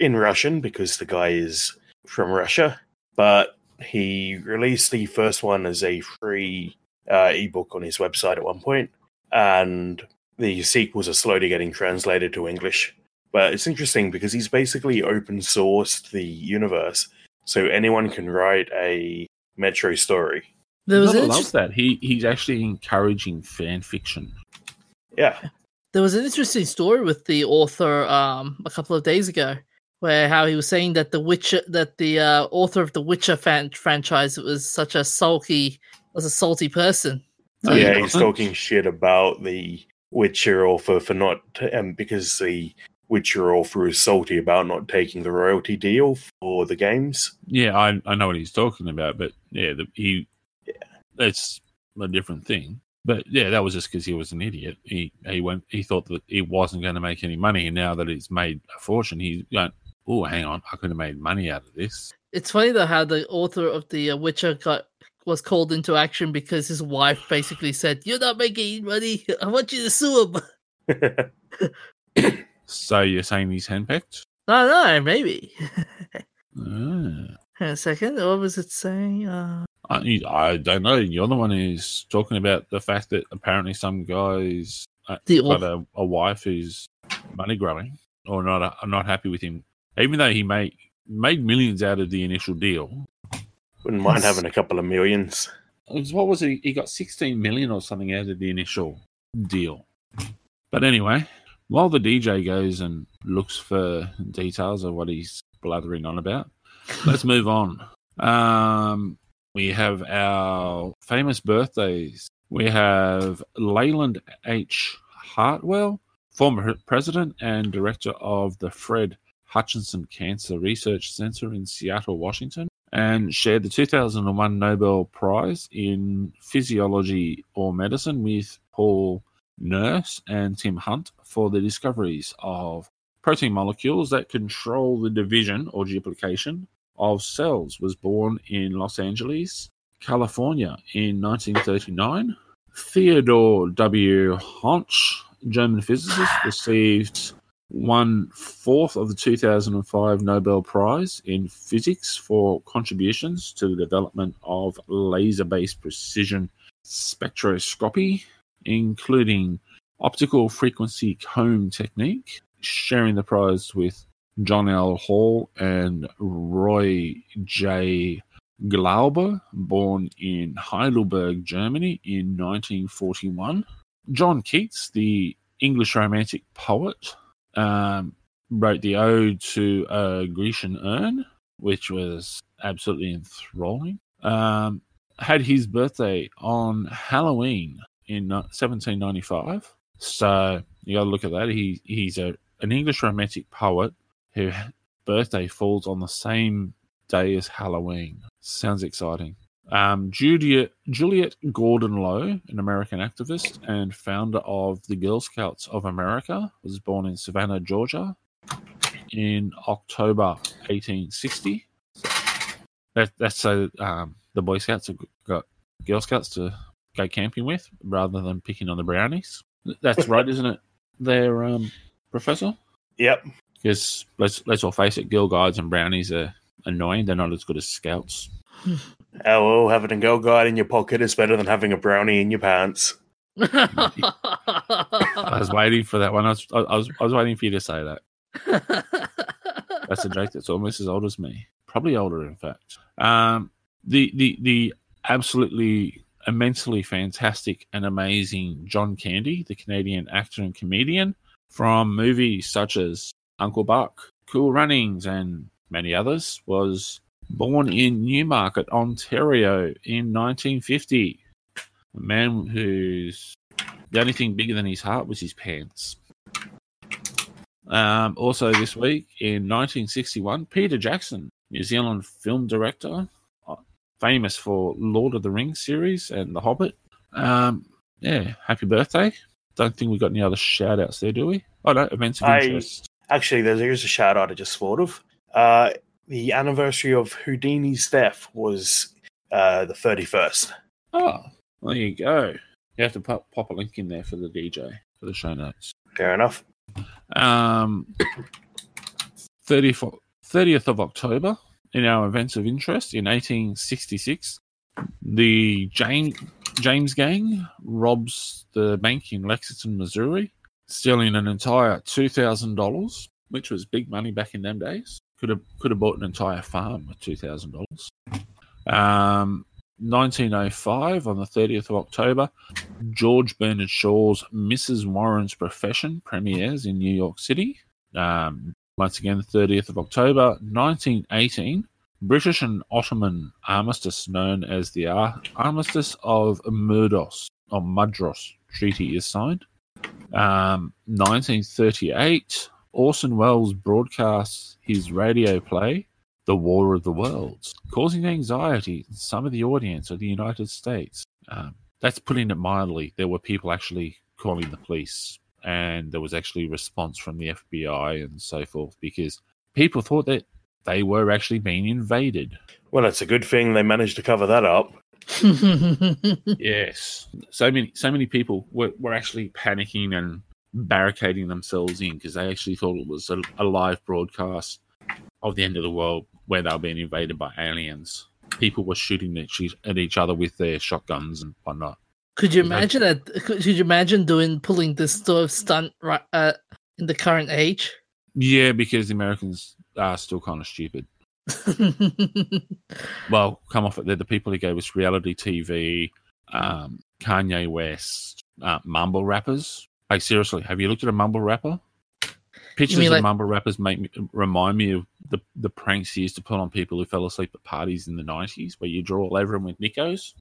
in Russian because the guy is from Russia, but he released the first one as a free uh, ebook on his website at one point, and the sequels are slowly getting translated to English. But it's interesting because he's basically open sourced the universe, so anyone can write a Metro story. There was I an love that. He he's actually encouraging fan fiction. Yeah, there was an interesting story with the author um a couple of days ago where how he was saying that the Witcher that the uh, author of the Witcher fan- franchise was such a sulky was a salty person. No, he yeah, he's talking shit about the Witcher author for not, um, because the Witcher author is salty about not taking the royalty deal for the games. Yeah, I I know what he's talking about, but yeah, the, he that's a different thing. But yeah, that was just because he was an idiot. He he went he thought that he wasn't going to make any money, and now that he's made a fortune, he's going, oh, hang on, I could have made money out of this. It's funny though how the author of the uh, Witcher got was called into action because his wife basically said, "You're not making money. [laughs] I want you to sue him." [laughs] [laughs] So you're saying he's handpicked? No, no, maybe. Ah. [laughs] Hang on a second. What was it saying? Uh, I, I don't know. You're the one who's talking about the fact that apparently some guys uh, the got author. a, a wife who's money grubbing or not uh, not happy with him, even though he made made millions out of the initial deal. Wouldn't mind having a couple of millions. Was- What was it? He got 16 million or something out of the initial deal. But anyway, while the DJ goes and looks for details of what he's blathering on about, let's move on. Um, we have our famous birthdays. We have Leland H. Hartwell, former president and director of the Fred Hutchinson Cancer Research Center in Seattle, Washington, and shared the 2001 Nobel Prize in Physiology or Medicine with Paul Nurse and Tim Hunt for the discoveries of protein molecules that control the division or duplication of cells. Was born in Los Angeles, California in 1939. Theodore W. Hänsch, German physicist, received one fourth of the 2005 Nobel Prize in Physics for contributions to the development of laser based precision spectroscopy, including optical frequency comb technique, sharing the prize with John L. Hall and Roy J. Glauber, born in Heidelberg, Germany in 1941. John Keats, the English romantic poet. Um, wrote the ode to a Grecian urn, which was absolutely enthralling. Um, had his birthday on Halloween in 1795. So you got to look at that. He he's a an English romantic poet whose birthday falls on the same day as Halloween. Sounds exciting. Um, Juliette, Juliette Gordon Low, an American activist and founder of the Girl Scouts of America, was born in Savannah, Georgia, in October 1860. That, that's so um, the Boy Scouts have got Girl Scouts to go camping with rather than picking on the brownies. That's right, isn't it? There, um, Professor. Yep. Because let's let's all face it, Girl Guides and brownies are annoying. They're not as good as Scouts. Oh, having a girl guide in your pocket is better than having a brownie in your pants. I was waiting for that one. I was, I was, I was waiting for you to say that. That's a joke that's almost as old as me. Probably older, in fact. Um, the the the absolutely immensely fantastic and amazing John Candy, the Canadian actor and comedian, from movies such as Uncle Buck, Cool Runnings, and many others, was born in Newmarket, Ontario in 1950. A man whose the only thing bigger than his heart was his pants. Um, also, this week in 1961, Peter Jackson, New Zealand film director, famous for Lord of the Rings series and The Hobbit. Um, yeah, happy birthday. Don't think we got any other shout outs there, do we? Oh, no, events of I- interest. Actually, there's, here's a shout out I just thought of. Uh, the anniversary of Houdini's death was uh, the 31st. Oh, there you go. You have to pop, pop a link in there for the DJ, for the show notes. Fair enough. Um, [coughs] 30th, 30th of October, in our events of interest, in 1866, the James, James Gang robs the bank in Lexington, Missouri, stealing an entire $2,000, which was big money back in them days. Could have could have bought an entire farm with $2,000. Um, 1905, on the 30th of October, George Bernard Shaw's Mrs. Warren's Profession premieres in New York City. Um, once again, the 30th of October, 1918, British and Ottoman armistice known as the Ar- Armistice of Murdos, or Mudros Treaty is signed. Um, 1938, Orson Welles broadcasts his radio play, The War of the Worlds, causing anxiety in some of the audience of the United States. Um, that's putting it mildly. There were people actually calling the police, and there was actually response from the FBI and so forth because people thought that they were actually being invaded. Well, it's a good thing they managed to cover that up. [laughs] yes, so many so many people were, were actually panicking and barricading themselves in because they actually thought it was a, a live broadcast of the end of the world where they were being invaded by aliens. People were shooting at each, at each other with their shotguns and whatnot. Could you imagine that? Could, could you imagine doing pulling this sort of stunt right uh, in the current age? Yeah, because the Americans are still kind of stupid. [laughs] Well, come off it. They're the people who gave us reality TV, um, Kanye West, uh, mumble rappers. Like seriously, have you looked at a mumble rapper? Pictures of like- mumble rappers make me remind me of the the pranks he used to put on people who fell asleep at parties in the nineties, where you draw all over them with Nickos.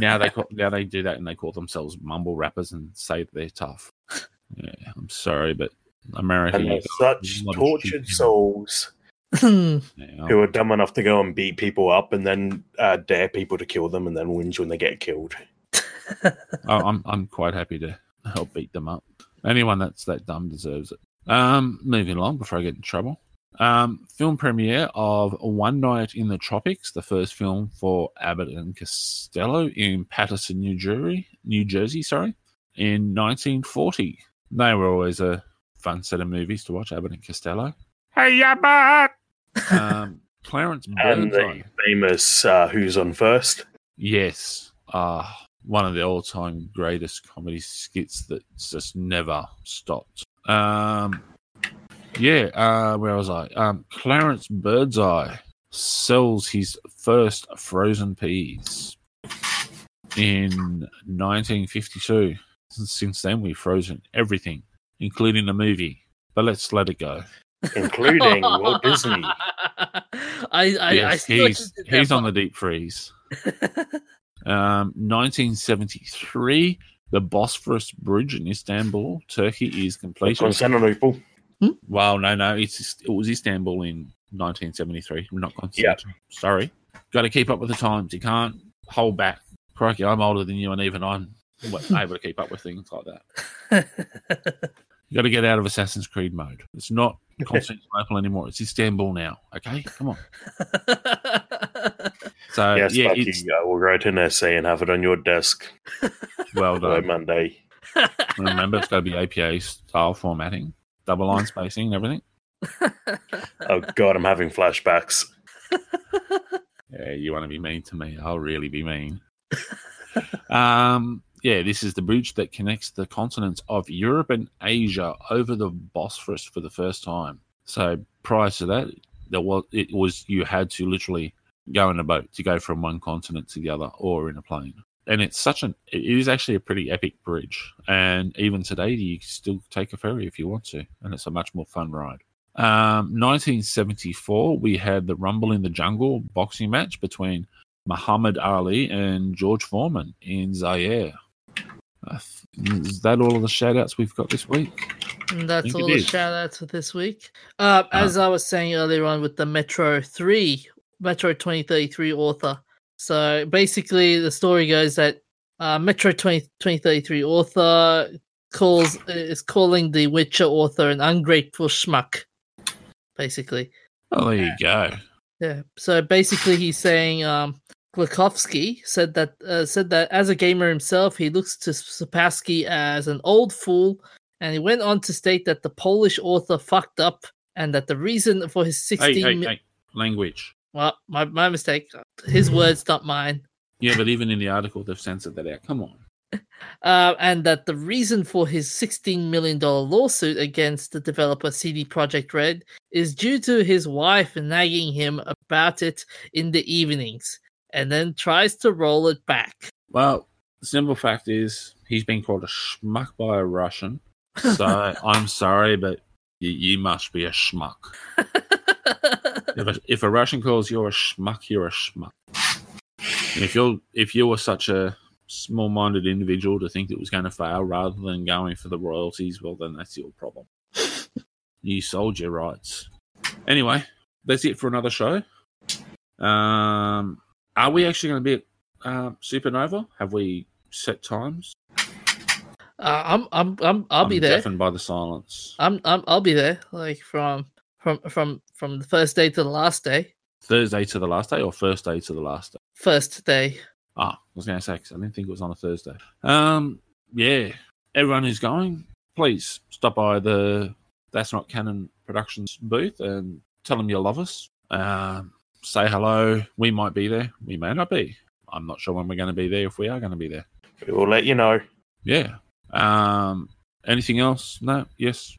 Now they call, now they do that and they call themselves mumble rappers and say that they're tough. Yeah, I'm sorry, but America And they're such a lot of tortured souls. [laughs] Yeah, who are dumb enough to go and beat people up and then uh, dare people to kill them and then whinge when they get killed. I- [laughs] I'm I'm quite happy to help beat them up. Anyone that's that dumb deserves it. Um, moving along before I get in trouble. Um, film premiere of One Night in the Tropics, the first film for Abbott and Costello in Paterson, New Jersey. New Jersey, sorry, in 1940. They were always a fun set of movies to watch. Abbott and Costello. Hey, Abbott! Um, [laughs] Clarence And the famous uh, Who's on First? Yes. Uh, one of the all time greatest comedy skits that's just never stopped. Um, yeah, uh, where was I? Um, Clarence Birdseye sells his first frozen peas in 1952. Since then, we've frozen everything including the movie. But let's let it go. including [laughs] Walt Disney. I, I, I yes, still he's he's on the deep freeze. [laughs] Um, 1973, the Bosphorus Bridge in Istanbul, Turkey, is completed. Constantinople. Well, no, no, it's it was Istanbul in 1973, not Constantinople. Sorry, got to keep up with the times. You can't hold back. Crikey, I'm older than you, and even I'm not [laughs] able to keep up with things like that. You got to get out of Assassin's Creed mode. It's not [laughs] Constantinople anymore. It's Istanbul now. Okay, come on. [laughs] So yes, yeah, but it's you uh, will write an essay and have it on your desk well by done. Monday. Remember, it's got to be APA style formatting, double line spacing, and everything. [laughs] Oh God, I'm having flashbacks. [laughs] Yeah, you want to be mean to me? I'll really be mean. [laughs] um, yeah, this is the bridge that connects the continents of Europe and Asia over the Bosphorus for the first time. So prior to that, there was it was you had to literally go in a boat to go from one continent to the other, or in a plane. And it's such an it is actually a pretty epic bridge. And even today, you still take a ferry if you want to, and it's a much more fun ride. Um, 1974, we had the Rumble in the Jungle boxing match between Muhammad Ali and George Foreman in Zaire. Uh, is that all of the shout outs we've got this week? And that's all the is. shout outs for this week. Uh, as I was saying earlier on with the Metro 3, Metro 2033 author. So basically, the story goes that uh, Metro 20, 2033 author calls is calling the Witcher author an ungrateful schmuck. Basically, Oh, there you go. yeah. So basically, he's saying um, Glukhovsky said that uh, said that as a gamer himself, he looks to Sapkowski as an old fool, and he went on to state that the Polish author fucked up, and that the reason for his Hey, sixteen. hey, mi- hey, language. Well, my my mistake. His words, not mine. Yeah, but even in the article, they've censored that out. Come on. [laughs] Uh, and that the reason for his $16 million lawsuit against the developer CD Projekt Red is due to his wife nagging him about it in the evenings and then tries to roll it back. Well, the simple fact is he's been called a schmuck by a Russian. So [laughs] I'm sorry, but you, you must be a schmuck. [laughs] [laughs] If a, if a Russian calls you a schmuck, you're a schmuck. And if you're if you were such a small-minded individual to think it was going to fail rather than going for the royalties, well, then that's your problem. [laughs] you sold your rights. Anyway, that's it for another show. Um, are we actually going to be at uh, Supernova? Have we set times? Uh, I'm, I'm, I'm, I'll I'm be there. Deafened by the silence. I'm, I'm, I'll be there. Like from, from, from, from the first day to the last day. Thursday to the last day, or first day to the last day? First day. Ah, I was going to say 'cause I didn't think it was on a Thursday. Um, yeah, everyone who's going, please stop by the That's Not Canon Productions booth and tell them you love us. Um, say hello. We might be there. We may not be. I'm not sure when we're going to be there. If we are going to be there, We will let you know. yeah. Um, anything else? No. Yes.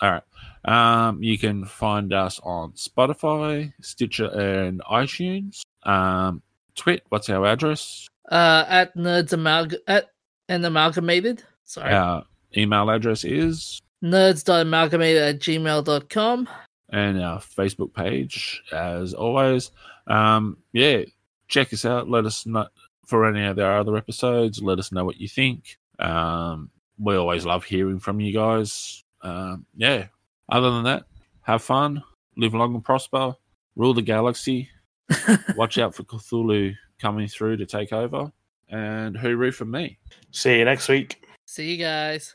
All right. Um, you can find us on Spotify, Stitcher, and iTunes. Um, Twit. What's our address? Uh, at nerds amalg at and amalgamated. Sorry. Our email address is, nerds.amalgamated at gmail.com. and our Facebook page, as always. Um, yeah, check us out. Let us know for any of our other episodes. Let us know what you think. Um, we always love hearing from you guys. Um, yeah. Other than that, have fun, live long and prosper, rule the galaxy. [laughs] Watch out for Cthulhu coming through to take over, and hooroo from me. See you next week. See you guys.